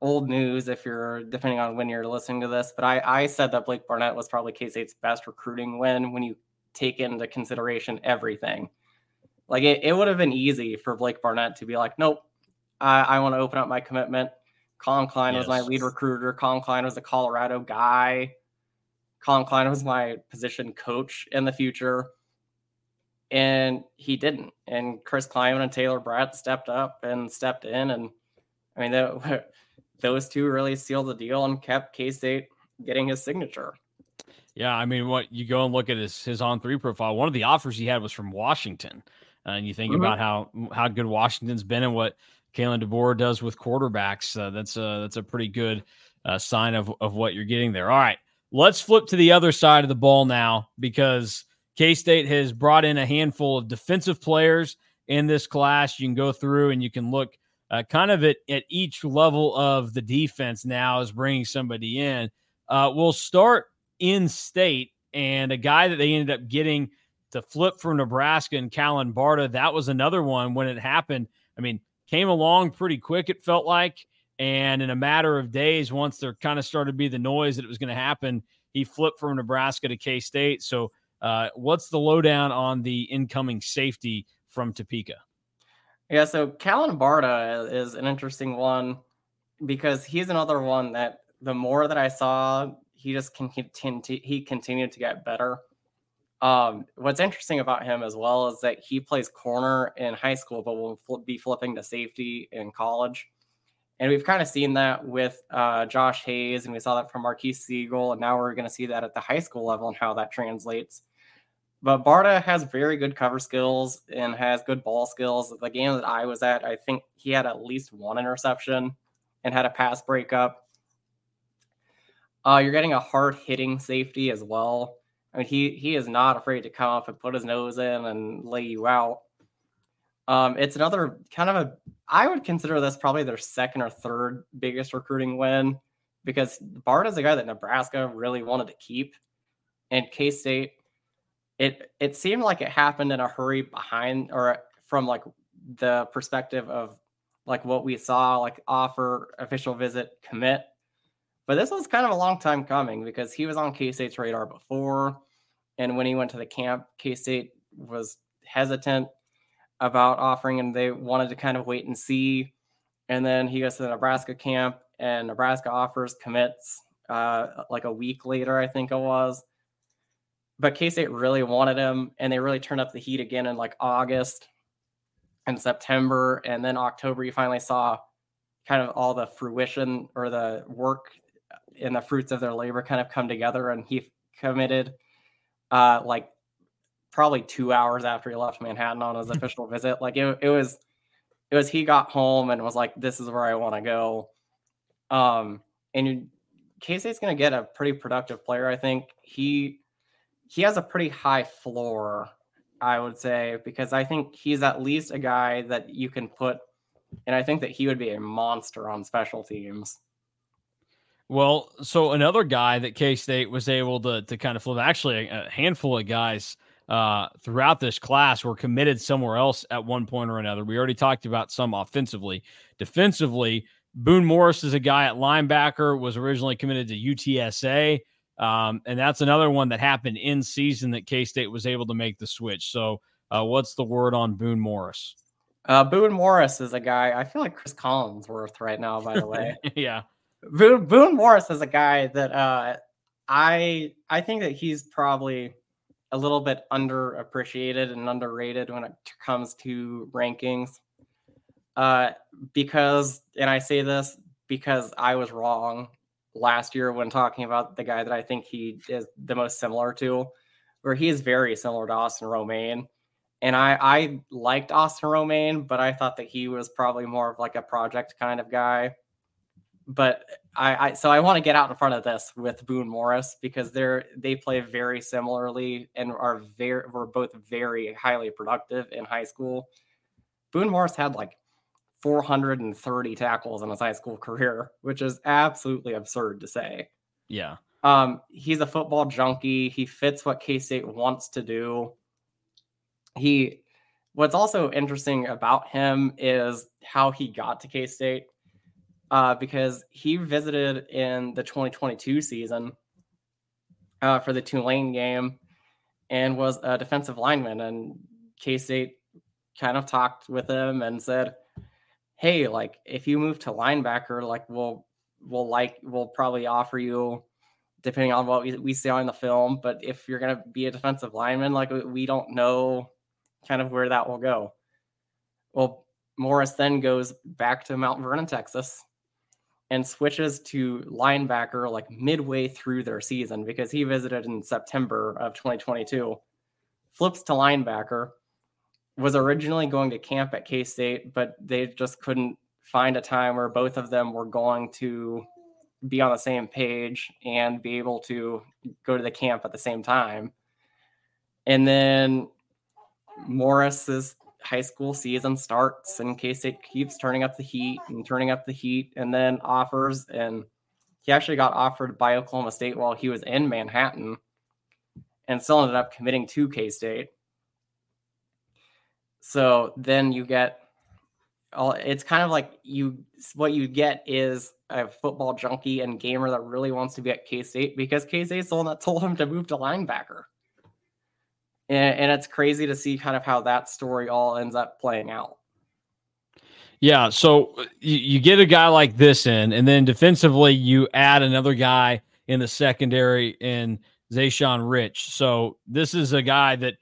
old news if you're depending on when you're listening to this, but I, I said that Blake Barnett was probably K State's best recruiting win when you take into consideration everything. Like it, it would have been easy for Blake Barnett to be like, nope, I, I want to open up my commitment. Collin Klein yes. was my lead recruiter. Collin Klein was a Colorado guy. Collin Klein was my position coach in the future. And he didn't. And Chris Klieman and Taylor Brett stepped up and stepped in. And I mean, those two really sealed the deal and kept K State getting his signature. Yeah, I mean, what you go and look at his his on three profile. One of the offers he had was from Washington, uh, and you think mm-hmm. about how how good Washington's been and what Kalen DeBoer does with quarterbacks. Uh, that's a that's a pretty good uh, sign of of what you're getting there. All right, let's flip to the other side of the ball now because K State has brought in a handful of defensive players in this class. You can go through and you can look uh, kind of at, at each level of the defense now is bringing somebody in. Uh, we'll start in state and a guy that they ended up getting to flip from Nebraska and Callan Barta. That was another one when it happened. I mean, came along pretty quick, it felt like. And in a matter of days, once there kind of started to be the noise that it was going to happen, he flipped from Nebraska to K State. So, uh, what's the lowdown on the incoming safety from Topeka? Yeah, so Callan Barta is an interesting one because he's another one that the more that I saw, he just can continue, he continued to get better. Um, what's interesting about him as well is that he plays corner in high school, but will be flipping to safety in college. And we've kind of seen that with uh, Josh Hayes, and we saw that from Marques Sigle, and now we're going to see that at the high school level and how that translates. But Barta has very good cover skills and has good ball skills. The game that I was at, I think he had at least one interception and had a pass breakup. Uh, you're getting a hard hitting safety as well. I mean, he he is not afraid to come up and put his nose in and lay you out. Um, it's another kind of a I would consider this probably their second or third biggest recruiting win because Bart is a guy that Nebraska really wanted to keep, and K State. It it seemed like it happened in a hurry behind or from like the perspective of like what we saw like offer official visit commit but this was kind of a long time coming because he was on K State's radar before. And when he went to the camp, K State was hesitant about offering and they wanted to kind of wait and see. And then he goes to the Nebraska camp and Nebraska offers commits uh, like a week later, I think it was. But K State really wanted him and they really turned up the heat again in like August and September. And then October, you finally saw kind of all the fruition or the work and the fruits of their labor kind of come together. And he committed uh, like probably two hours after he left Manhattan on his official visit. Like it, it was, it was he got home and was like, "This is where I want to go." Um, and K State's going to get a pretty productive player. I think he he has a pretty high floor, I would say, because I think he's at least a guy that you can put, and I think that he would be a monster on special teams. Well, so another guy that K State was able to to kind of flip, actually a, handful of guys uh, throughout this class were committed somewhere else at one point or another. We already talked about some offensively. Defensively, Boone Morris is a guy at linebacker, was originally committed to UTSA. Um, and that's another one that happened in season that K State was able to make the switch. So, uh, what's the word on Boone Morris? Uh, Boone Morris is a guy. I feel like Chris Collinsworth right now. By the way, yeah. Boone, Boone Morris is a guy that uh, I I think that he's probably a little bit underappreciated and underrated when it comes to rankings. Uh, because, and I say this because I was wrong last year when talking about the guy that I think he is the most similar to, where he is very similar to Austin Romaine. And I, I liked Austin Romaine, but I thought that he was probably more of like a project kind of guy but I, I so I want to get out in front of this with Boone Morris because they're they play very similarly and are very were both very highly productive in high school. Boone Morris had like 430 tackles in his high school career, which is absolutely absurd to say. Yeah. Um, he's a football junkie. He fits what K State wants to do. He, what's also interesting about him is how he got to K State uh, because he visited in the 2022 season uh, for the Tulane game and was a defensive lineman. And K State kind of talked with him and said, "Hey, like if you move to linebacker, like we'll we'll like we'll probably offer you depending on what we, we see on the film, but if you're to be a defensive lineman, like we don't know kind of where that will go." Well, Morris then goes back to Mount Vernon, Texas, and switches to linebacker like midway through their season because he visited in September of 2022. Flips to linebacker, was originally going to camp at K State, but they just couldn't find a time where both of them were going to be on the same page and be able to go to the camp at the same time. And then Morris's high school season starts and K State keeps turning up the heat and turning up the heat and then offers. And he actually got offered by Oklahoma State while he was in Manhattan and still ended up committing to K State. So then you get all it's kind of like you what you get is a football junkie and gamer that really wants to be at K State because K State's the one that told him to move to linebacker and, and it's crazy to see kind of how that story all ends up playing out. Yeah, so uh, you, you get a guy like this in, and then defensively you add another guy in the secondary in Zayshawn Rich. So this is a guy that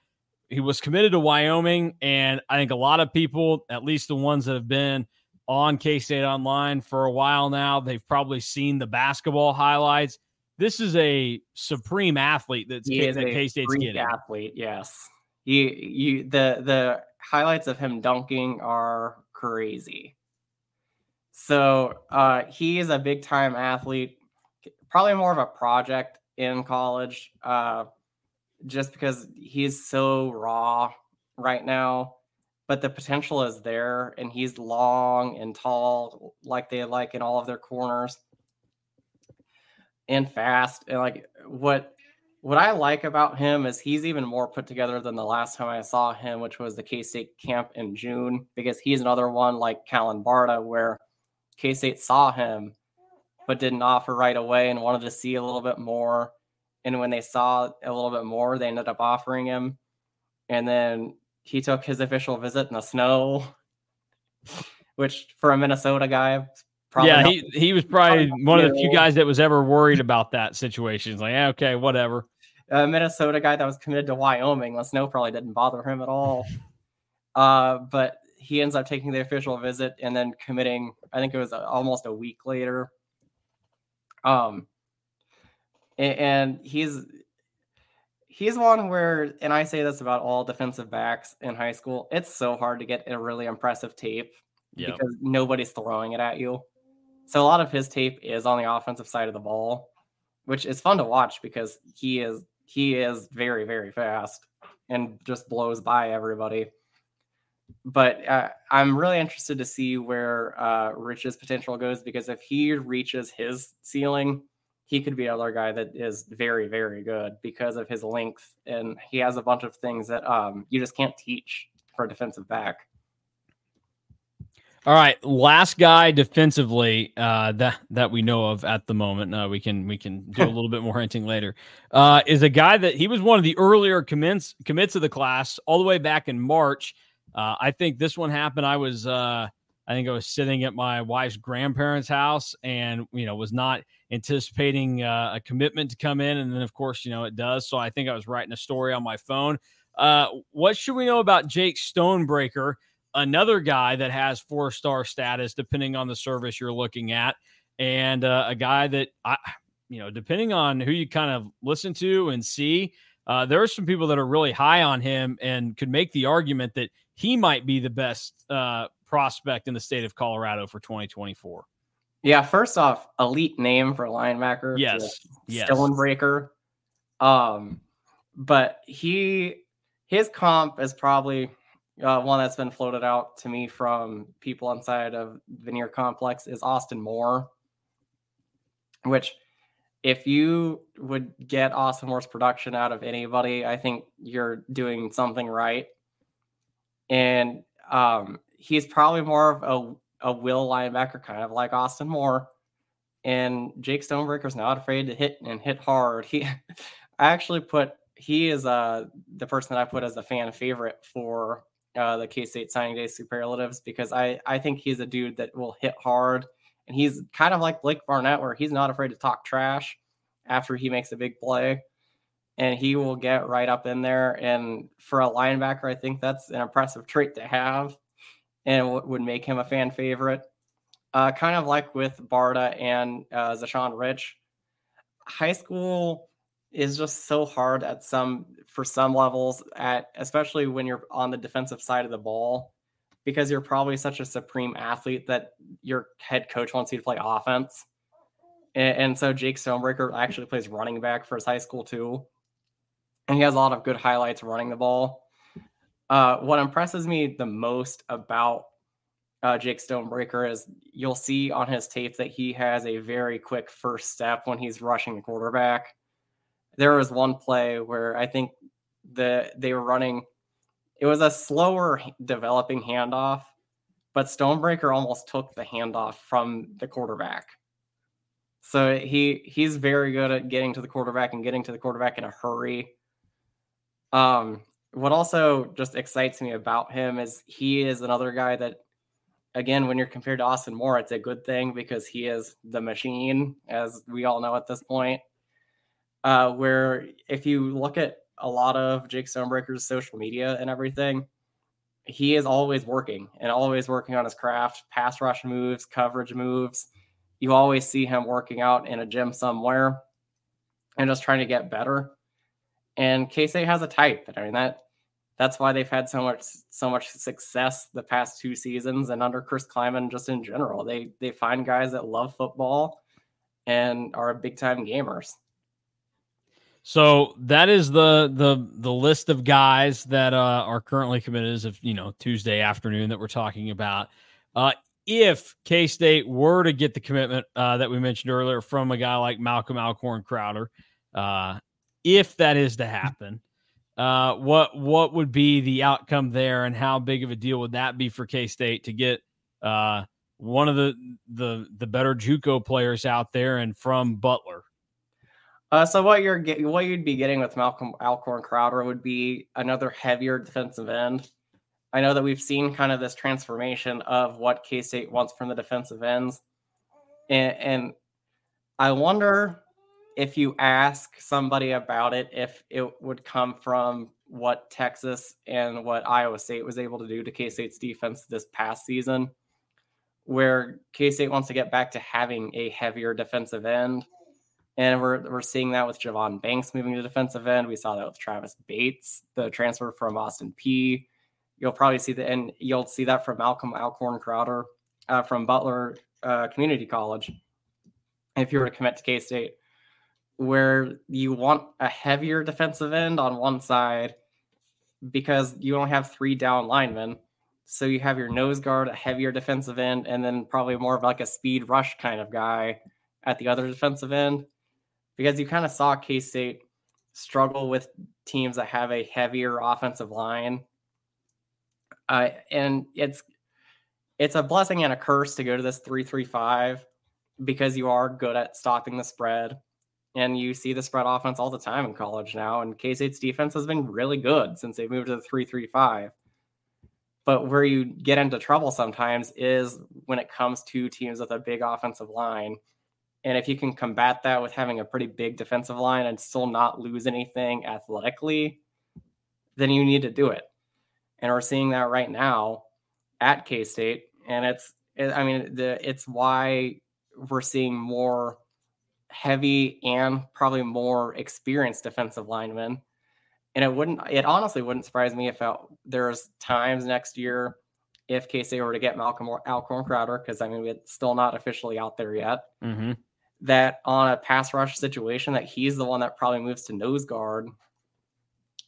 he was committed to Wyoming, and I think a lot of people, at least the ones that have been on K State Online for a while now, they've probably seen the basketball highlights this is a supreme athlete that's he K- that K State's getting. Athlete, yes. You you the the highlights of him dunking are crazy. So uh, he is a big time athlete, probably more of a project in college, uh, just because he's so raw right now. But the potential is there, and he's long and tall, like they like in all of their corners and fast. And like what what I like about him is he's even more put together than the last time I saw him, which was the K State camp in June, because he's another one like Callan Barta, where K State saw him but didn't offer right away and wanted to see a little bit more. And when they saw a little bit more, they ended up offering him. And then he took his official visit in the snow, which for a Minnesota guy Probably yeah, he he was probably one of the few guys that was ever worried about that situation. He's like, okay, whatever. A Minnesota guy that was committed to Wyoming. The snow probably didn't bother him at all. Uh, but he ends up taking the official visit and then committing. I think it was almost a week later. Um, and, he's he's one where, and I say this about all defensive backs in high school. It's so hard to get a really impressive tape yep. because nobody's throwing it at you. So a lot of his tape is on the offensive side of the ball, which is fun to watch because he is he is very very fast and just blows by everybody. But uh, I'm really interested to see where uh, Rich's potential goes because if he reaches his ceiling, he could be another guy that is very very good because of his length and he has a bunch of things that um, you just can't teach for a defensive back. All right, last guy defensively uh, that that we know of at the moment. Uh, we can we can do a little bit more hinting later. Uh, is a guy that he was one of the earlier commits commits of the class all the way back in March. Uh, I think this one happened. I was uh, I think I was sitting at my wife's grandparents' house and you know was not anticipating uh, a commitment to come in, and then of course you know it does. So I think I was writing a story on my phone. what should we know about Jake Stonebreaker? another guy that has four star status, depending on the service you're looking at, and uh, a guy that I, you know, depending on who you kind of listen to and see, uh, there are some people that are really high on him and could make the argument that he might be the best uh, prospect in the state of Colorado for 2024. Yeah, first off, elite name for linebacker. Yes, yes. Stonebreaker. Um, but he his comp is probably uh, one that's been floated out to me from people inside of Vanier Complex is Austin Moore, which if you would get Austin Moore's production out of anybody, I think you're doing something right. And um, he's probably more of a, a will linebacker, kind of like Austin Moore. And Jake Stonebreaker's not afraid to hit and hit hard. He, I actually put he is uh the person that I put as the fan favorite for uh, the K State signing day superlatives because I I think he's a dude that will hit hard, and he's kind of like Blake Barnett, where he's not afraid to talk trash after he makes a big play, and he will get right up in there. And for a linebacker, I think that's an impressive trait to have, and would make him a fan favorite. Uh, kind of like with Barta and uh, Zashon Rich, high school is just so hard at some for some levels at especially when you're on the defensive side of the ball because you're probably such a supreme athlete that your head coach wants you to play offense. And, and so Jake Stonebreaker actually plays running back for his high school too. And he has a lot of good highlights running the ball. Uh, what impresses me the most about uh, Jake Stonebreaker is you'll see on his tape that he has a very quick first step when he's rushing the quarterback. There was one play where I think the they were running. It was a slower developing handoff, but Stonebreaker almost took the handoff from the quarterback. So he he's very good at getting to the quarterback and getting to the quarterback in a hurry. Um, what also just excites me about him is he is another guy that again, when you're compared to Austin Moore, it's a good thing because he is the machine, as we all know at this point. Uh, where if you look at a lot of Jake Stonebreaker's social media and everything, he is always working and always working on his craft, pass rush moves, coverage moves. You always see him working out in a gym somewhere and just trying to get better. And Casey has a type. And I mean that that's why they've had so much so much success the past two seasons and under Chris Klieman just in general. They they find guys that love football and are big time gamers. So that is the the the list of guys that uh, are currently committed as of you know Tuesday afternoon that we're talking about. Uh, if K State were to get the commitment uh, that we mentioned earlier from a guy like Malcolm Alcorn Crowder, uh, if that is to happen, uh, what what would be the outcome there, and how big of a deal would that be for K State to get uh, one of the the the better JUCO players out there and from Butler? Uh, so what you're getting, what you'd be getting with Malcolm Alcorn Crowder would be another heavier defensive end. I know that we've seen kind of this transformation of what K State wants from the defensive ends, and, and I wonder if you ask somebody about it, if it would come from what Texas and what Iowa State was able to do to K State's defense this past season, where K State wants to get back to having a heavier defensive end. And we're, we're seeing that with Javon Banks moving to defensive end. We saw that with Travis Bates, the transfer from Austin Peay. You'll probably see that, and you'll see that from Malcolm Alcorn Crowder uh, from Butler uh, Community College. If you were to commit to K State, where you want a heavier defensive end on one side because you don't have three down linemen. So you have your nose guard, a heavier defensive end, and then probably more of like a speed rush kind of guy at the other defensive end. Because you kind of saw K State struggle with teams that have a heavier offensive line. Uh, and it's it's a blessing and a curse to go to this 335 because you are good at stopping the spread and you see the spread offense all the time in college now. And K State's defense has been really good since they've moved to the 3 3 5. But where you get into trouble sometimes is when it comes to teams with a big offensive line. And if you can combat that with having a pretty big defensive line and still not lose anything athletically, then you need to do it. And we're seeing that right now at K State. And it's, I mean, the, it's why we're seeing more heavy and probably more experienced defensive linemen. And it wouldn't, it honestly wouldn't surprise me if there's times next year if K State were to get Malcolm or Alcorn Crowder, because I mean, it's still not officially out there yet, mm-hmm. that on a pass rush situation, that he's the one that probably moves to nose guard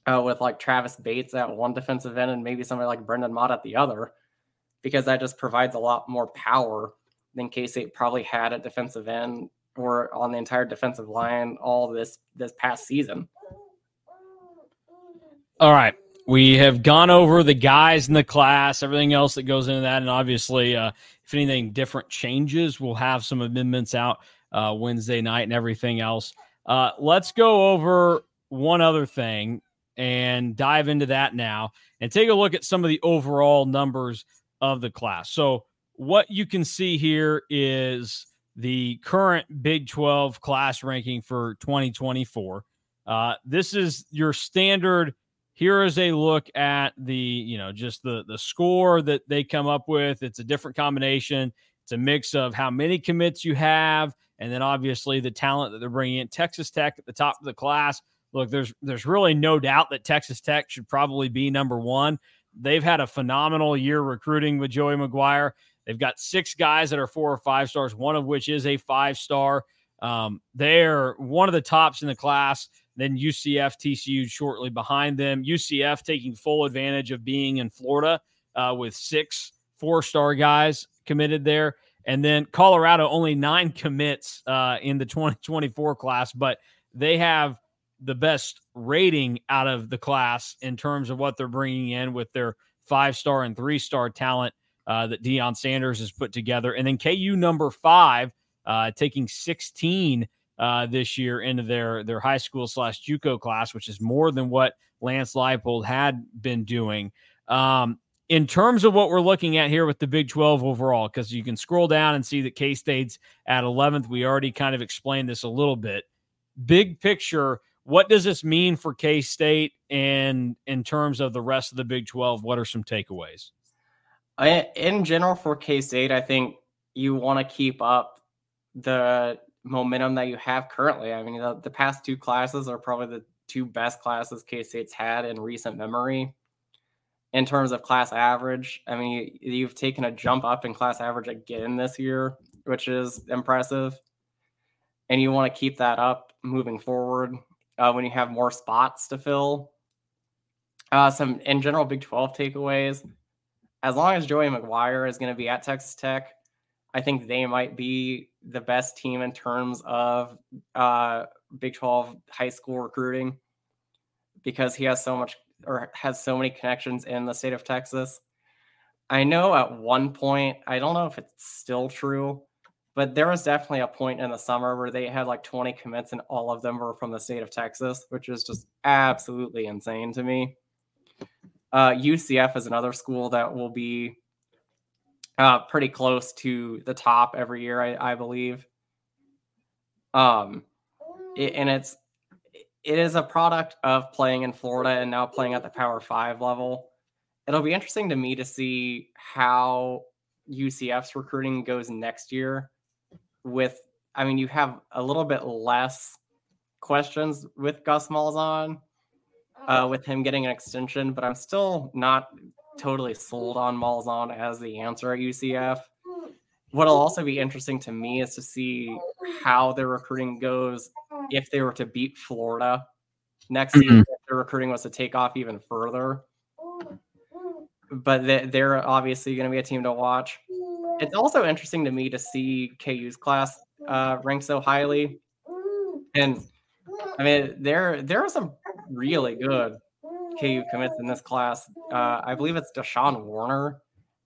uh, with like Travis Bates at one defensive end and maybe somebody like Brendan Mott at the other, because that just provides a lot more power than K State probably had at defensive end or on the entire defensive line all this this past season. All right. We have gone over the guys in the class, everything else that goes into that. And obviously, uh, if anything different changes, we'll have some amendments out uh, Wednesday night and everything else. Uh, let's go over one other thing. and dive into that now and take a look at some of the overall numbers of the class. So, what you can see here is the current Big 12 class ranking for 2024. Uh, this is your standard. Here is a look at the, you know, just the the score that they come up with. It's a different combination. It's a mix of how many commits you have, and then obviously the talent that they're bringing in. Texas Tech at the top of the class. Look, there's there's really no doubt that Texas Tech should probably be number one. They've had a phenomenal year recruiting with Joey McGuire. They've got six guys that are four or five stars, one of which is a five star. Um, they're one of the tops in the class. Then UCF, TCU shortly behind them. UCF taking full advantage of being in Florida uh, with six four star guys committed there. And then Colorado, only nine commits uh, in the 2024 class, but they have the best rating out of the class in terms of what they're bringing in with their five star and three star talent uh, that Deion Sanders has put together. And then KU number five, uh, taking 16 uh, this year into their their high school slash JUCO class, which is more than what Lance Leipold had been doing. Um, in terms of what we're looking at here with the Big 12 overall, because you can scroll down and see that K State's at 11th. We already kind of explained this a little bit. Big picture, what does this mean for K State and in terms of the rest of the Big 12? What are some takeaways? in general for K State, I think you want to keep up the momentum that you have currently. I mean, the, the past two classes are probably the two best classes K State's had in recent memory in terms of class average. I mean, you, have taken a jump up in class average again this year, which is impressive. And you want to keep that up moving forward uh, when you have more spots to fill. Uh, some in general Big 12 takeaways as long as Joey McGuire is going to be at Texas Tech, I think they might be the best team in terms of uh, Big 12 high school recruiting because he has so much or has so many connections in the state of Texas. I know at one point, I don't know if it's still true, but there was definitely a point in the summer where they had like 20 commits and all of them were from the state of Texas, which is just absolutely insane to me. Uh, UCF is another school that will be uh, pretty close to the top every year, I, I believe. Um, it, and it's it is a product of playing in Florida and now playing at the Power Five level. It'll be interesting to me to see how UCF's recruiting goes next year. With, I mean, you have a little bit less questions with Gus Malzahn uh, with him getting an extension, but I'm still not totally sold on Malzahn as the answer at UCF. What'll also be interesting to me is to see how their recruiting goes if they were to beat Florida next mm-hmm. year. If their recruiting was to take off even further, but they're obviously going to be a team to watch. It's also interesting to me to see KU's class uh, so highly, and I mean there there are some really good KU commits in this class. Uh, I believe it's Deshaun Warner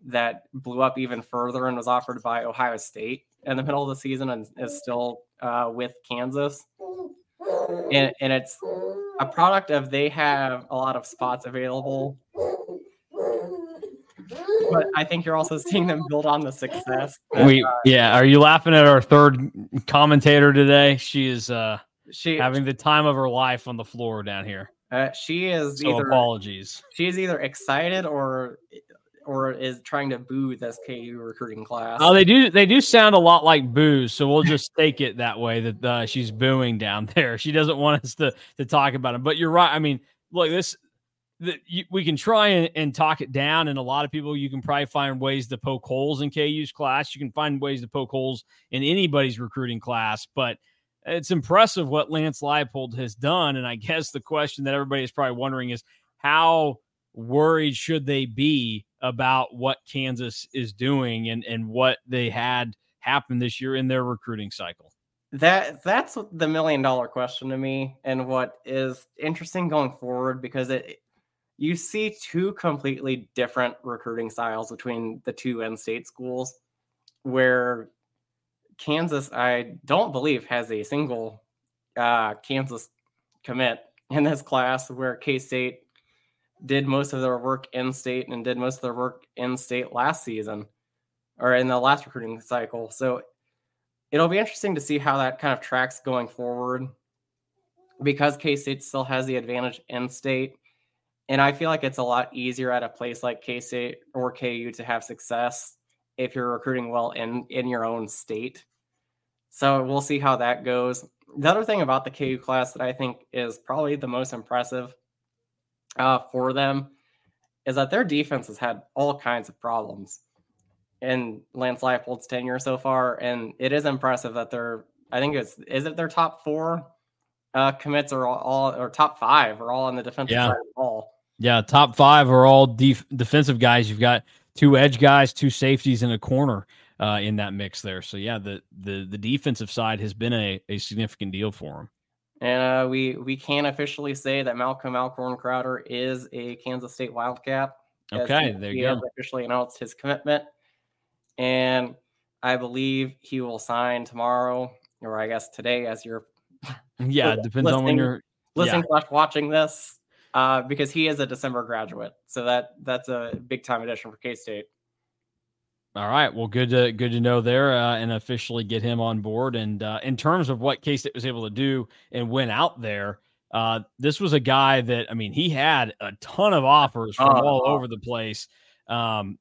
that blew up even further and was offered by Ohio State in the middle of the season and is still uh, with Kansas. And, and it's a product of they have a lot of spots available. But I think you're also seeing them build on the success. That, we, uh, yeah. Are you laughing at our third commentator today? She is uh, she having the time of her life on the floor down here. Uh, she is so either apologies. She is either excited or or is trying to boo this KU recruiting class. Oh, they do. They do sound a lot like boos, so we'll just take it that way that uh, she's booing down there. She doesn't want us to to talk about it. But you're right. I mean, look, this the, you, we can try and, and, talk it down, and a lot of people you can probably find ways to poke holes in KU's class. You can find ways to poke holes in anybody's recruiting class, but it's impressive what Lance Leipold has done. And I guess the question that everybody is probably wondering is how worried should they be about what Kansas is doing and, and what they had happen this year in their recruiting cycle? That that's the million dollar question to me, and what is interesting going forward because it you see two completely different recruiting styles between the two in-state schools, where Kansas, I don't believe, has a single uh, Kansas commit in this class where K State did most of their work in state and did most of their work in state last season or in the last recruiting cycle. So it'll be interesting to see how that kind of tracks going forward because K State still has the advantage in state. And I feel like it's a lot easier at a place like K State or KU to have success if you're recruiting well in, in your own state. So we'll see how that goes. The other thing about the KU class that I think is probably the most impressive uh, for them is that their defense has had all kinds of problems in Lance Leipold's tenure so far, and it is impressive that they're. I think it's is it their top four uh, commits are all, all, or top five are all on the defensive yeah. side of the ball. Yeah, top five are all def- defensive guys. You've got two edge guys, two safeties, and a corner uh, in that mix there. So yeah, the the the defensive side has been a, a significant deal for him. And uh, we we can officially say that Malcolm Alcorn Crowder is a Kansas State Wildcat. Okay, he, there you he go. officially announced his commitment, and I believe he will sign tomorrow, or I guess today, as you're. Yeah, it depends on when you're listening yeah. watching this, uh, because he is a December graduate, so that that's a big time addition for K State. All right. Well, good to good to know there, uh, and officially get him on board. And uh, in terms of what K State was able to do and went out there, uh, this was a guy that I mean, he had a ton of offers from all uh-huh. over the place. Um,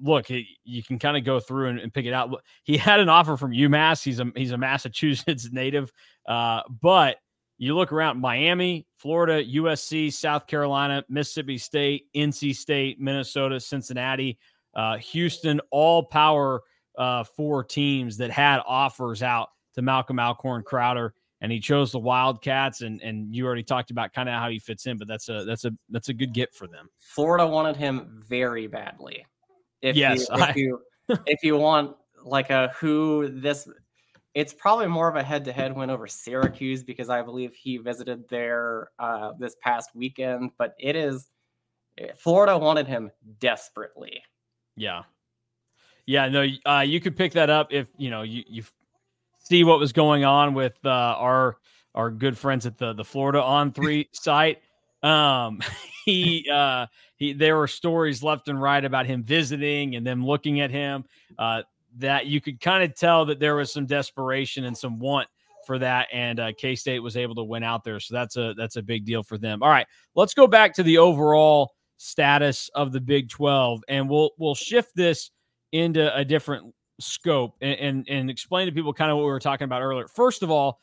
look, he, you can kind of go through and, and, pick it out. He had an offer from UMass. He's a he's a Massachusetts native, uh, but you look around Miami, Florida, USC, South Carolina, Mississippi State, NC State, Minnesota, Cincinnati uh, Houston, all power uh, four teams that had offers out to Malcolm Alcorn Crowder, and he chose the Wildcats. And and you already talked about kind of how he fits in, but that's a that's a that's a good get for them. Florida wanted him very badly. If yes, you, if I... you if you want like a who this it's probably more of a head-to-head win over Syracuse because I believe he visited there uh, this past weekend. But it is Florida wanted him desperately. Yeah. Yeah, no, uh, you could pick that up if you know you you see what was going on with uh, our our good friends at the the Florida on three site. Um, he uh, he there were stories left and right about him visiting and them looking at him. Uh, that you could kind of tell that there was some desperation and some want for that, and uh, K State was able to win out there. So that's a that's a big deal for them. All right, let's go back to the overall status of the Big 12 and we'll we'll shift this into a different scope and, and, and explain to people kind of what we were talking about earlier. First of all,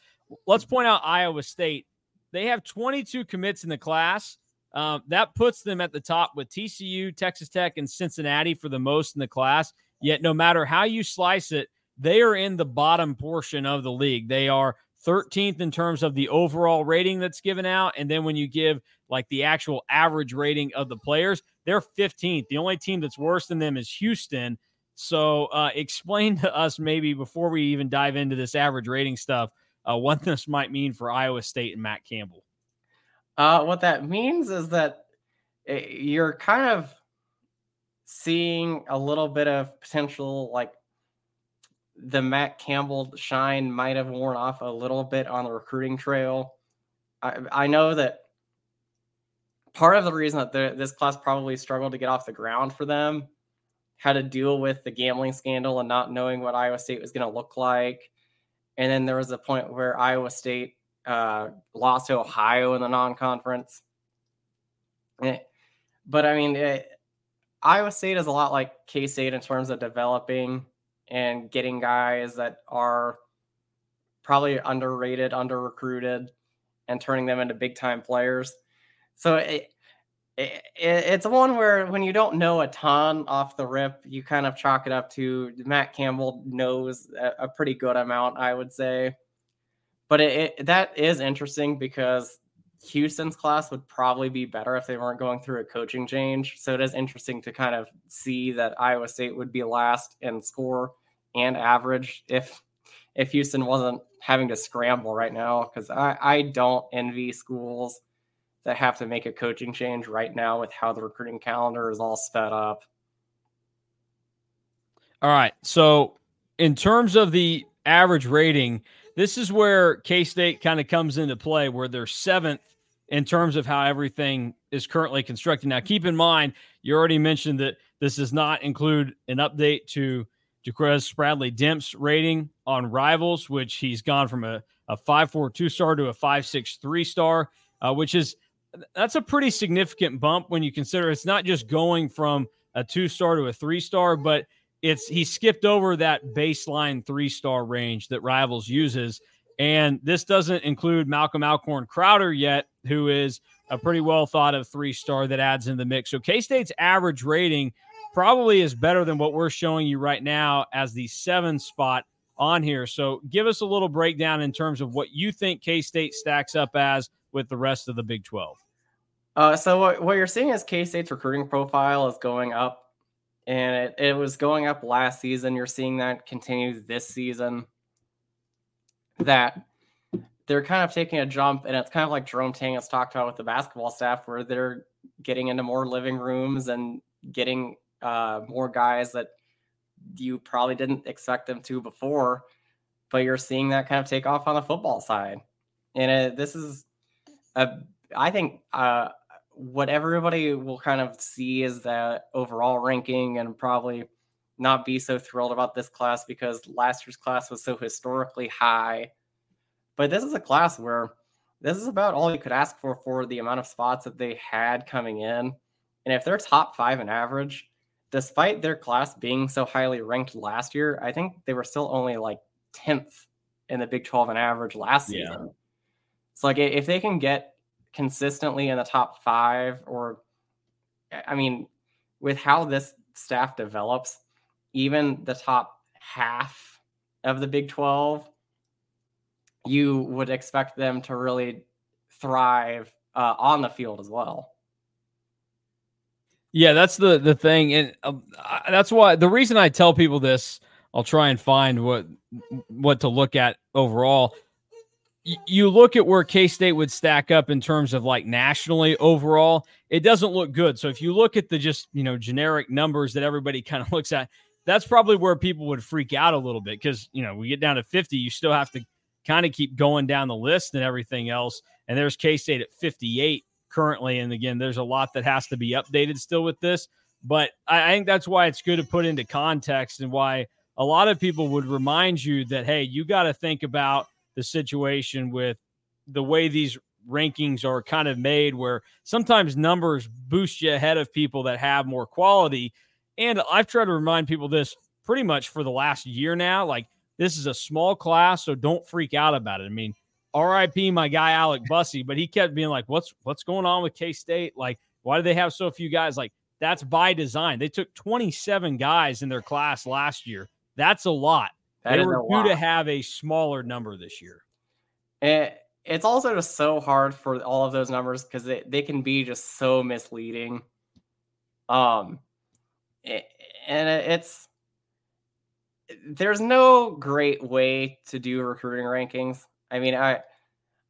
let's point out Iowa State. They have 22 commits in the class. Um, that puts them at the top with TCU, Texas Tech, and Cincinnati for the most in the class. Yet, no matter how you slice it, they are in the bottom portion of the league. They are 13th in terms of the overall rating that's given out. And then when you give like the actual average rating of the players, they're 15th. The only team that's worse than them is Houston. So uh, explain to us maybe before we even dive into this average rating stuff, uh, what this might mean for Iowa State and Matt Campbell. Uh, what that means is that eh, you're kind of seeing a little bit of potential like the Matt Campbell shine might have worn off a little bit on the recruiting trail. I, I know that part of the reason that this class probably struggled to get off the ground for them had to deal with the gambling scandal and not knowing what Iowa State was going to look like. And then there was a point where Iowa State uh, lost to Ohio in the non-conference. Eh, but I mean, it, Iowa State is a lot like K State in terms of developing and getting guys that are probably underrated, under recruited, and turning them into big time players. So it, it, it's one where when you don't know a ton off the rip, you kind of chalk it up to Matt Campbell knows a, a pretty good amount, I would say. But it, it, that is interesting because Houston's class would probably be better if they weren't going through a coaching change. So it is interesting to kind of see that Iowa State would be last in score and average if if Houston wasn't having to scramble right now because I, I don't envy schools that have to make a coaching change right now with how the recruiting calendar is all sped up. All right. So in terms of the average rating, this is where K State kind of comes into play, where they're seventh in terms of how everything is currently constructed. Now, keep in mind, you already mentioned that this does not include an update to Jaquez Bradley Demp's rating on rivals, which he's gone from a, a 5 2 star to a 563 star, uh, which is that's a pretty significant bump when you consider it's not just going from a two star to a three star, but it's he skipped over that baseline three star range that Rivals uses. And this doesn't include Malcolm Alcorn Crowder yet, who is a pretty well thought of three star that adds in the mix. So K State's average rating probably is better than what we're showing you right now as the seven spot on here. So give us a little breakdown in terms of what you think K State stacks up as with the rest of the Big 12. Uh, so what, what you're seeing is K State's recruiting profile is going up, and it, it was going up last season. You're seeing that continue this season. That they're kind of taking a jump, and it's kind of like Jerome Tang has talked about with the basketball staff, where they're getting into more living rooms and getting uh, more guys that you probably didn't expect them to before, but you're seeing that kind of take off on the football side, and it, this is a I think uh, what everybody will kind of see is that overall ranking and probably not be so thrilled about this class because last year's class was so historically high. But this is a class where this is about all you could ask for for the amount of spots that they had coming in. And if they're top five in average, despite their class being so highly ranked last year, I think they were still only like 10th in the Big 12 in average last season. So like if they can get consistently in the top five, or I mean, with how this staff develops, even the top half of the Big 12, you would expect them to really thrive uh, on the field as well. Yeah, that's the the thing, and uh, that's why the reason I tell people this. I'll try and find what what to look at overall you look at where K State would stack up in terms of like nationally overall, it doesn't look good. So if you look at the just, you know, generic numbers that everybody kind of looks at, that's probably where people would freak out a little bit because, you know, we get down to 50, you still have to kind of keep going down the list and everything else. And there's K State at 58 currently. And again, there's a lot that has to be updated still with this. But I, I think that's why it's good to put into context and why a lot of people would remind you that, hey, you got to think about the situation with the way these rankings are kind of made where sometimes numbers boost you ahead of people that have more quality. And I've tried to remind people this pretty much for the last year now. Like, this is a small class, so don't freak out about it. I mean, RIP my guy Alec Bussey, but he kept being like, What's what's going on with K State? Like, why do they have so few guys? Like, that's by design. They took 27 guys in their class last year. That's a lot. That they were due to have a smaller number this year. And it's also just so hard for all of those numbers because they, they can be just so misleading. Um, and it's there's no great way to do recruiting rankings. I mean, I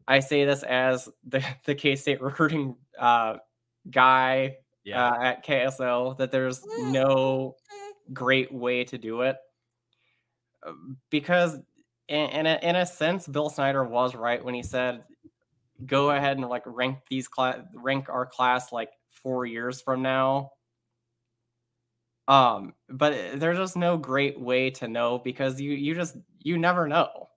I say this as the the K State recruiting uh, guy yeah. uh, at KSL that there's no great way to do it because in, in a, in a sense, Bill Snyder was right when he said, "Go ahead and like rank these class, rank our class like four years from now." Um, but there's just no great way to know because you you just you never know.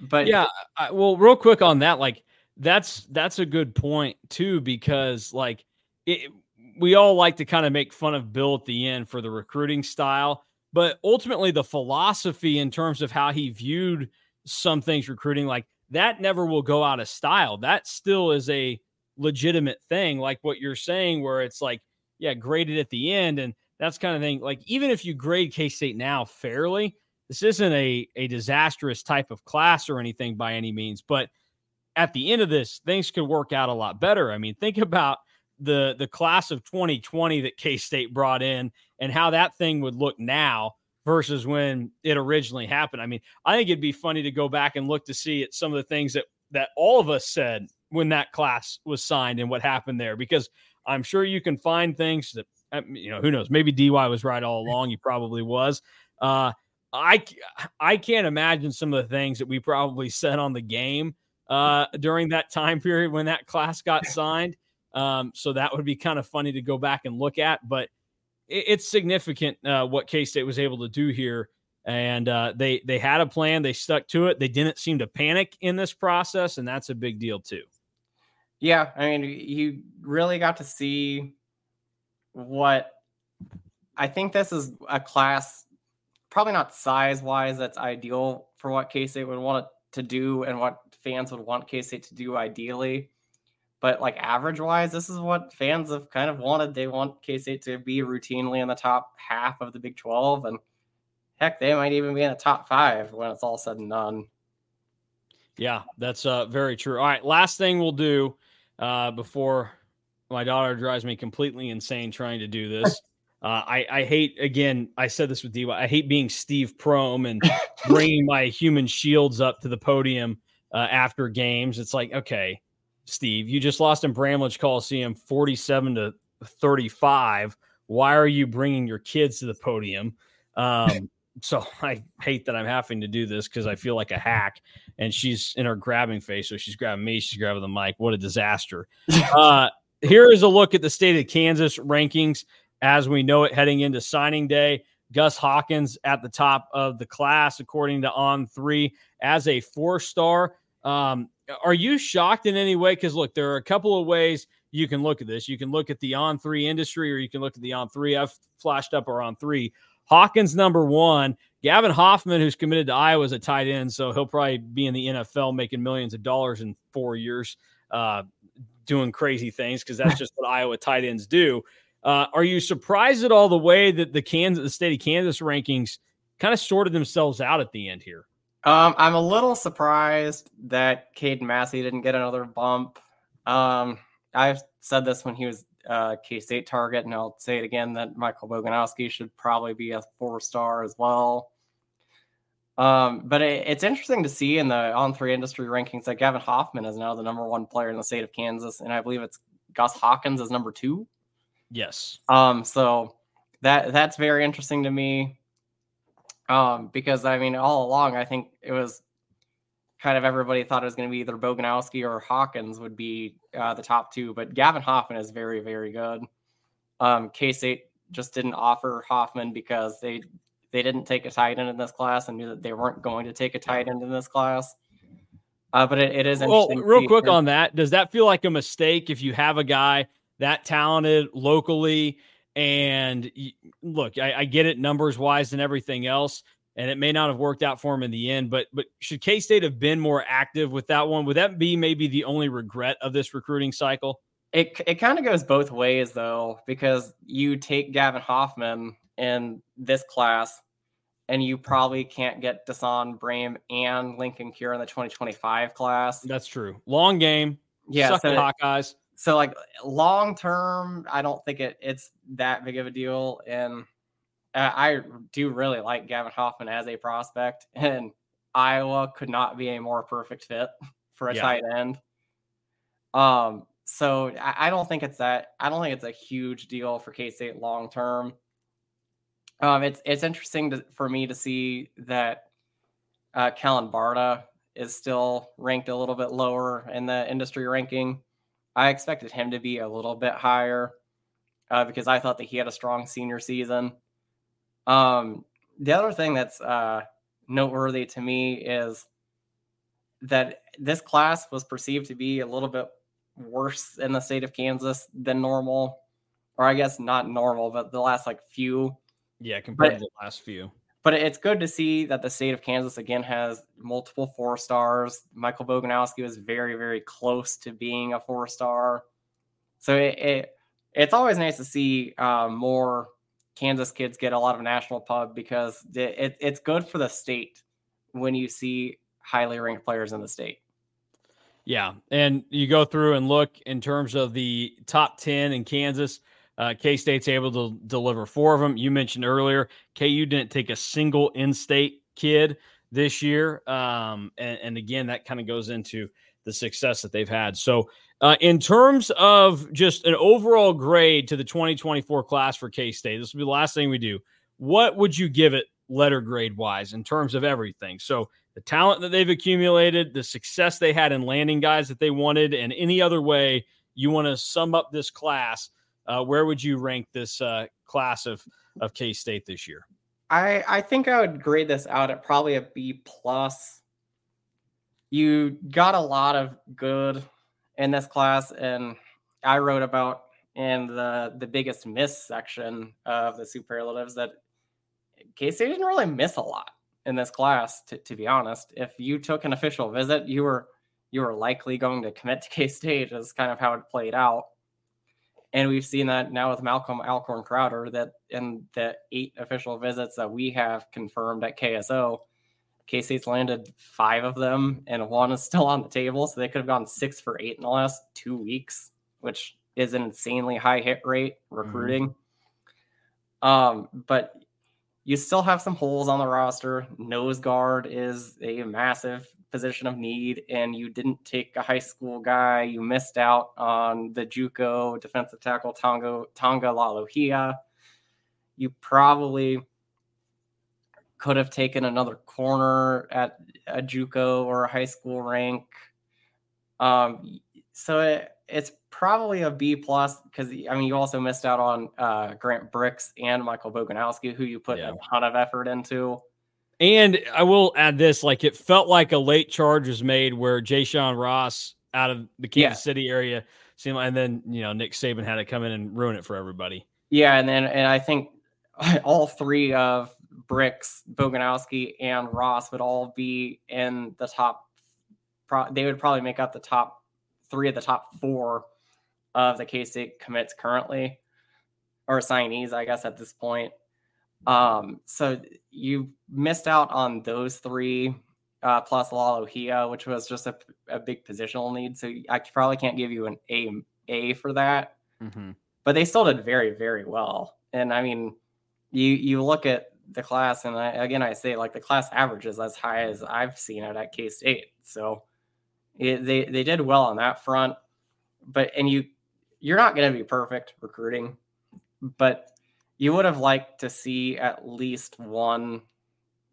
But yeah, I, well, real quick on that, like that's that's a good point too because like it, we all like to kind of make fun of Bill at the end for the recruiting style but ultimately, the philosophy in terms of how he viewed some things recruiting, like that never will go out of style. That still is a legitimate thing, like what you're saying, where it's like, yeah, graded at the end. And that's kind of thing. Like, even if you grade K State now fairly, this isn't a, a disastrous type of class or anything by any means. But at the end of this, things could work out a lot better. I mean, think about the the class of 2020 that K State brought in and how that thing would look now versus when it originally happened. I mean, I think it'd be funny to go back and look to see at some of the things that that all of us said when that class was signed and what happened there because I'm sure you can find things that you know who knows maybe DY was right all along he probably was uh I I can't imagine some of the things that we probably said on the game uh, during that time period when that class got signed. Um, so that would be kind of funny to go back and look at, but it, it's significant uh, what K State was able to do here. And uh, they they had a plan, they stuck to it. They didn't seem to panic in this process, and that's a big deal too. Yeah, I mean, you really got to see what I think this is a class, probably not size wise, that's ideal for what K State would want to do and what fans would want K State to do ideally. But like average wise, this is what fans have kind of wanted. They want K State to be routinely in the top half of the Big 12. And heck, they might even be in the top five when it's all said and done. Yeah, that's uh, very true. All right, last thing we'll do uh, before my daughter drives me completely insane trying to do this. Uh, I, I hate again. I said this with D. I hate being Steve Prohm and bringing my human shields up to the podium uh, after games. It's like, okay, Steve, you just lost in Bramlage Coliseum, forty-seven to thirty-five. Why are you bringing your kids to the podium? Um, so I hate that I'm having to do this because I feel like a hack. And she's in her grabbing face, so she's grabbing me. She's grabbing the mic. What a disaster! Uh, here is a look at the state of Kansas rankings as we know it heading into signing day. Gus Hawkins at the top of the class, according to On Three, as a four star. Um, are you shocked in any way? Because look, there are a couple of ways you can look at this. You can look at the On Three industry, or you can look at the On Three. I've flashed up our On Three. Hawkins number one. Gavin Hoffman, who's committed to Iowa as a tight end, so he'll probably be in the NFL making millions of dollars in four years, uh, doing crazy things because that's just what Iowa tight ends do. Uh, are you surprised at all the way that the Kansas, the state of Kansas rankings kind of sorted themselves out at the end here? Um, I'm a little surprised that Caden Massey didn't get another bump. Um, I've said this when he was uh, K State target, and I'll say it again that Michael Boganowski should probably be a four star as well. Um, but it, it's interesting to see in the on three industry rankings that Gavin Hoffman is now the number one player in the state of Kansas, and I believe it's Gus Hawkins is number two. Yes. Um, so that that's very interesting to me. Um, because I mean, all along, I think it was kind of everybody thought it was going to be either Boganowski or Hawkins would be uh, the top two, but Gavin Hoffman is very, very good. Um, K State just didn't offer Hoffman because they they didn't take a tight end in this class and knew that they weren't going to take a tight end in this class. Uh, but it, it is well, real quick on that. Does that feel like a mistake if you have a guy that talented locally. And look, I, I get it numbers wise and everything else, and it may not have worked out for him in the end. But but should K State have been more active with that one? Would that be maybe the only regret of this recruiting cycle? It it kind of goes both ways though, because you take Gavin Hoffman in this class, and you probably can't get Dasan Brame and Linkon Cure in the 2025 class. That's true. Long game. Yeah, Suck so the Hawkeyes so like long term, I don't think it it's that big of a deal. And uh, I do really like Gavin Hoffman as a prospect, and Iowa could not be a more perfect fit for a yeah. tight end. Um, so I, I, don't think it's that. I don't think it's a huge deal for K State long term. Um, it's it's interesting to, for me to see that uh, Kellen Barta is still ranked a little bit lower in the industry ranking. I expected him to be a little bit higher uh, because I thought that he had a strong senior season. Um, the other thing that's uh, noteworthy to me is that this class was perceived to be a little bit worse in the state of Kansas than normal, or I guess not normal, but the last like few. Yeah, compared but, to the last few but it's good to see that the state of Kansas again has multiple four stars. Michael Boganowski was very, very close to being a four star. So it, it it's always nice to see um, more Kansas kids get a lot of national pub because it, it, it's good for the state when you see highly ranked players in the state. Yeah. And you go through and look in terms of the top 10 in Kansas. Uh, K State's able to deliver four of them. You mentioned earlier, KU didn't take a single in state kid this year. Um, and, and, again, that kind of goes into the success that they've had. So, uh, in terms of just an overall grade to the 2024 class for K State, this will be the last thing we do. What would you give it letter grade wise in terms of everything? So, the talent that they've accumulated, the success they had in landing guys that they wanted, and any other way you want to sum up this class, uh, where would you rank this uh, class of of K State this year? I I think I would grade this out at probably a B plus. You got a lot of good in this class, and I wrote about in the the biggest miss section of the superlatives that K State didn't really miss a lot in this class. To, to be honest, if you took an official visit, you were you were likely going to commit to K State. Is kind of how it played out. And we've seen that now with Malcolm Alcorn Crowder that in the eight official visits that we have confirmed at KSO, K State's landed five of them, and one is still on the table. So they could have gone six for eight in the last two weeks, which is an insanely high hit rate recruiting. Mm-hmm. Um, but you still have some holes on the roster. Nose guard is a massive position of need, and you didn't take a high school guy. You missed out on the JUCO defensive tackle Tonga Tonga Lalohia. You probably could have taken another corner at a JUCO or a high school rank. Um, so it, it's probably a B plus because I mean you also missed out on uh, Grant Brix and Michael Boganowski, who you put yeah. a ton of effort into. And I will add this: like it felt like a late charge was made where Jay Sean Ross out of the Kansas yeah. City area seemed, like, and then you know Nick Saban had to come in and ruin it for everybody. Yeah, and then and I think all three of Brix, Boganowski, and Ross would all be in the top. Pro, they would probably make up the top three of the top four of the K State commits currently, or signees, I guess, at this point. Um, so you missed out on those three uh, plus Lalohia, which was just a, a, big positional need. So I probably can't give you an A A for that. Mm-hmm. But they still did very very well. And I mean, you you look at the class, and I, again I say like the class average is as high as I've seen it at K State. So it, they they did well on that front. But and you you're not going to be perfect recruiting, but you would have liked to see at least one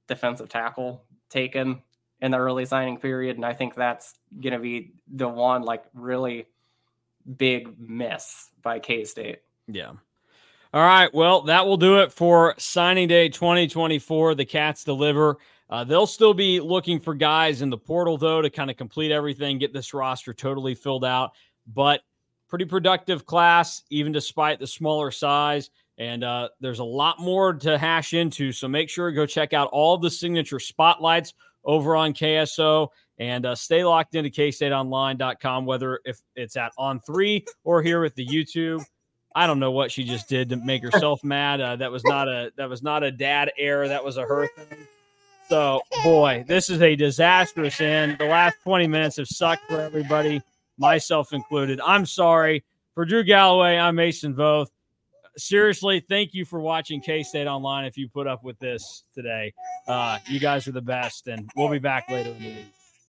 defensive tackle taken in the early signing period. And I think that's going to be the one like really big miss by K State. Yeah. All right. Well, that will do it for signing day 2024. The Cats deliver. Uh, they'll still be looking for guys in the portal, though, to kind of complete everything, get this roster totally filled out. But pretty productive class, even despite the smaller size. And uh, there's a lot more to hash into. So make sure to go check out all the signature spotlights over on KSO and uh, stay locked into kstateonline.com, whether if it's at on three or here with the YouTube. I don't know what she just did to make herself mad. Uh, that was not a that was not a dad error. That was a her thing. So boy, this is a disastrous end. The last 20 minutes have sucked for everybody myself included. I'm sorry. For Drew Galloway, I'm Mason Voth. Seriously, thank you for watching K State Online. If you put up with this today, uh, you guys are the best, and we'll be back later in the week.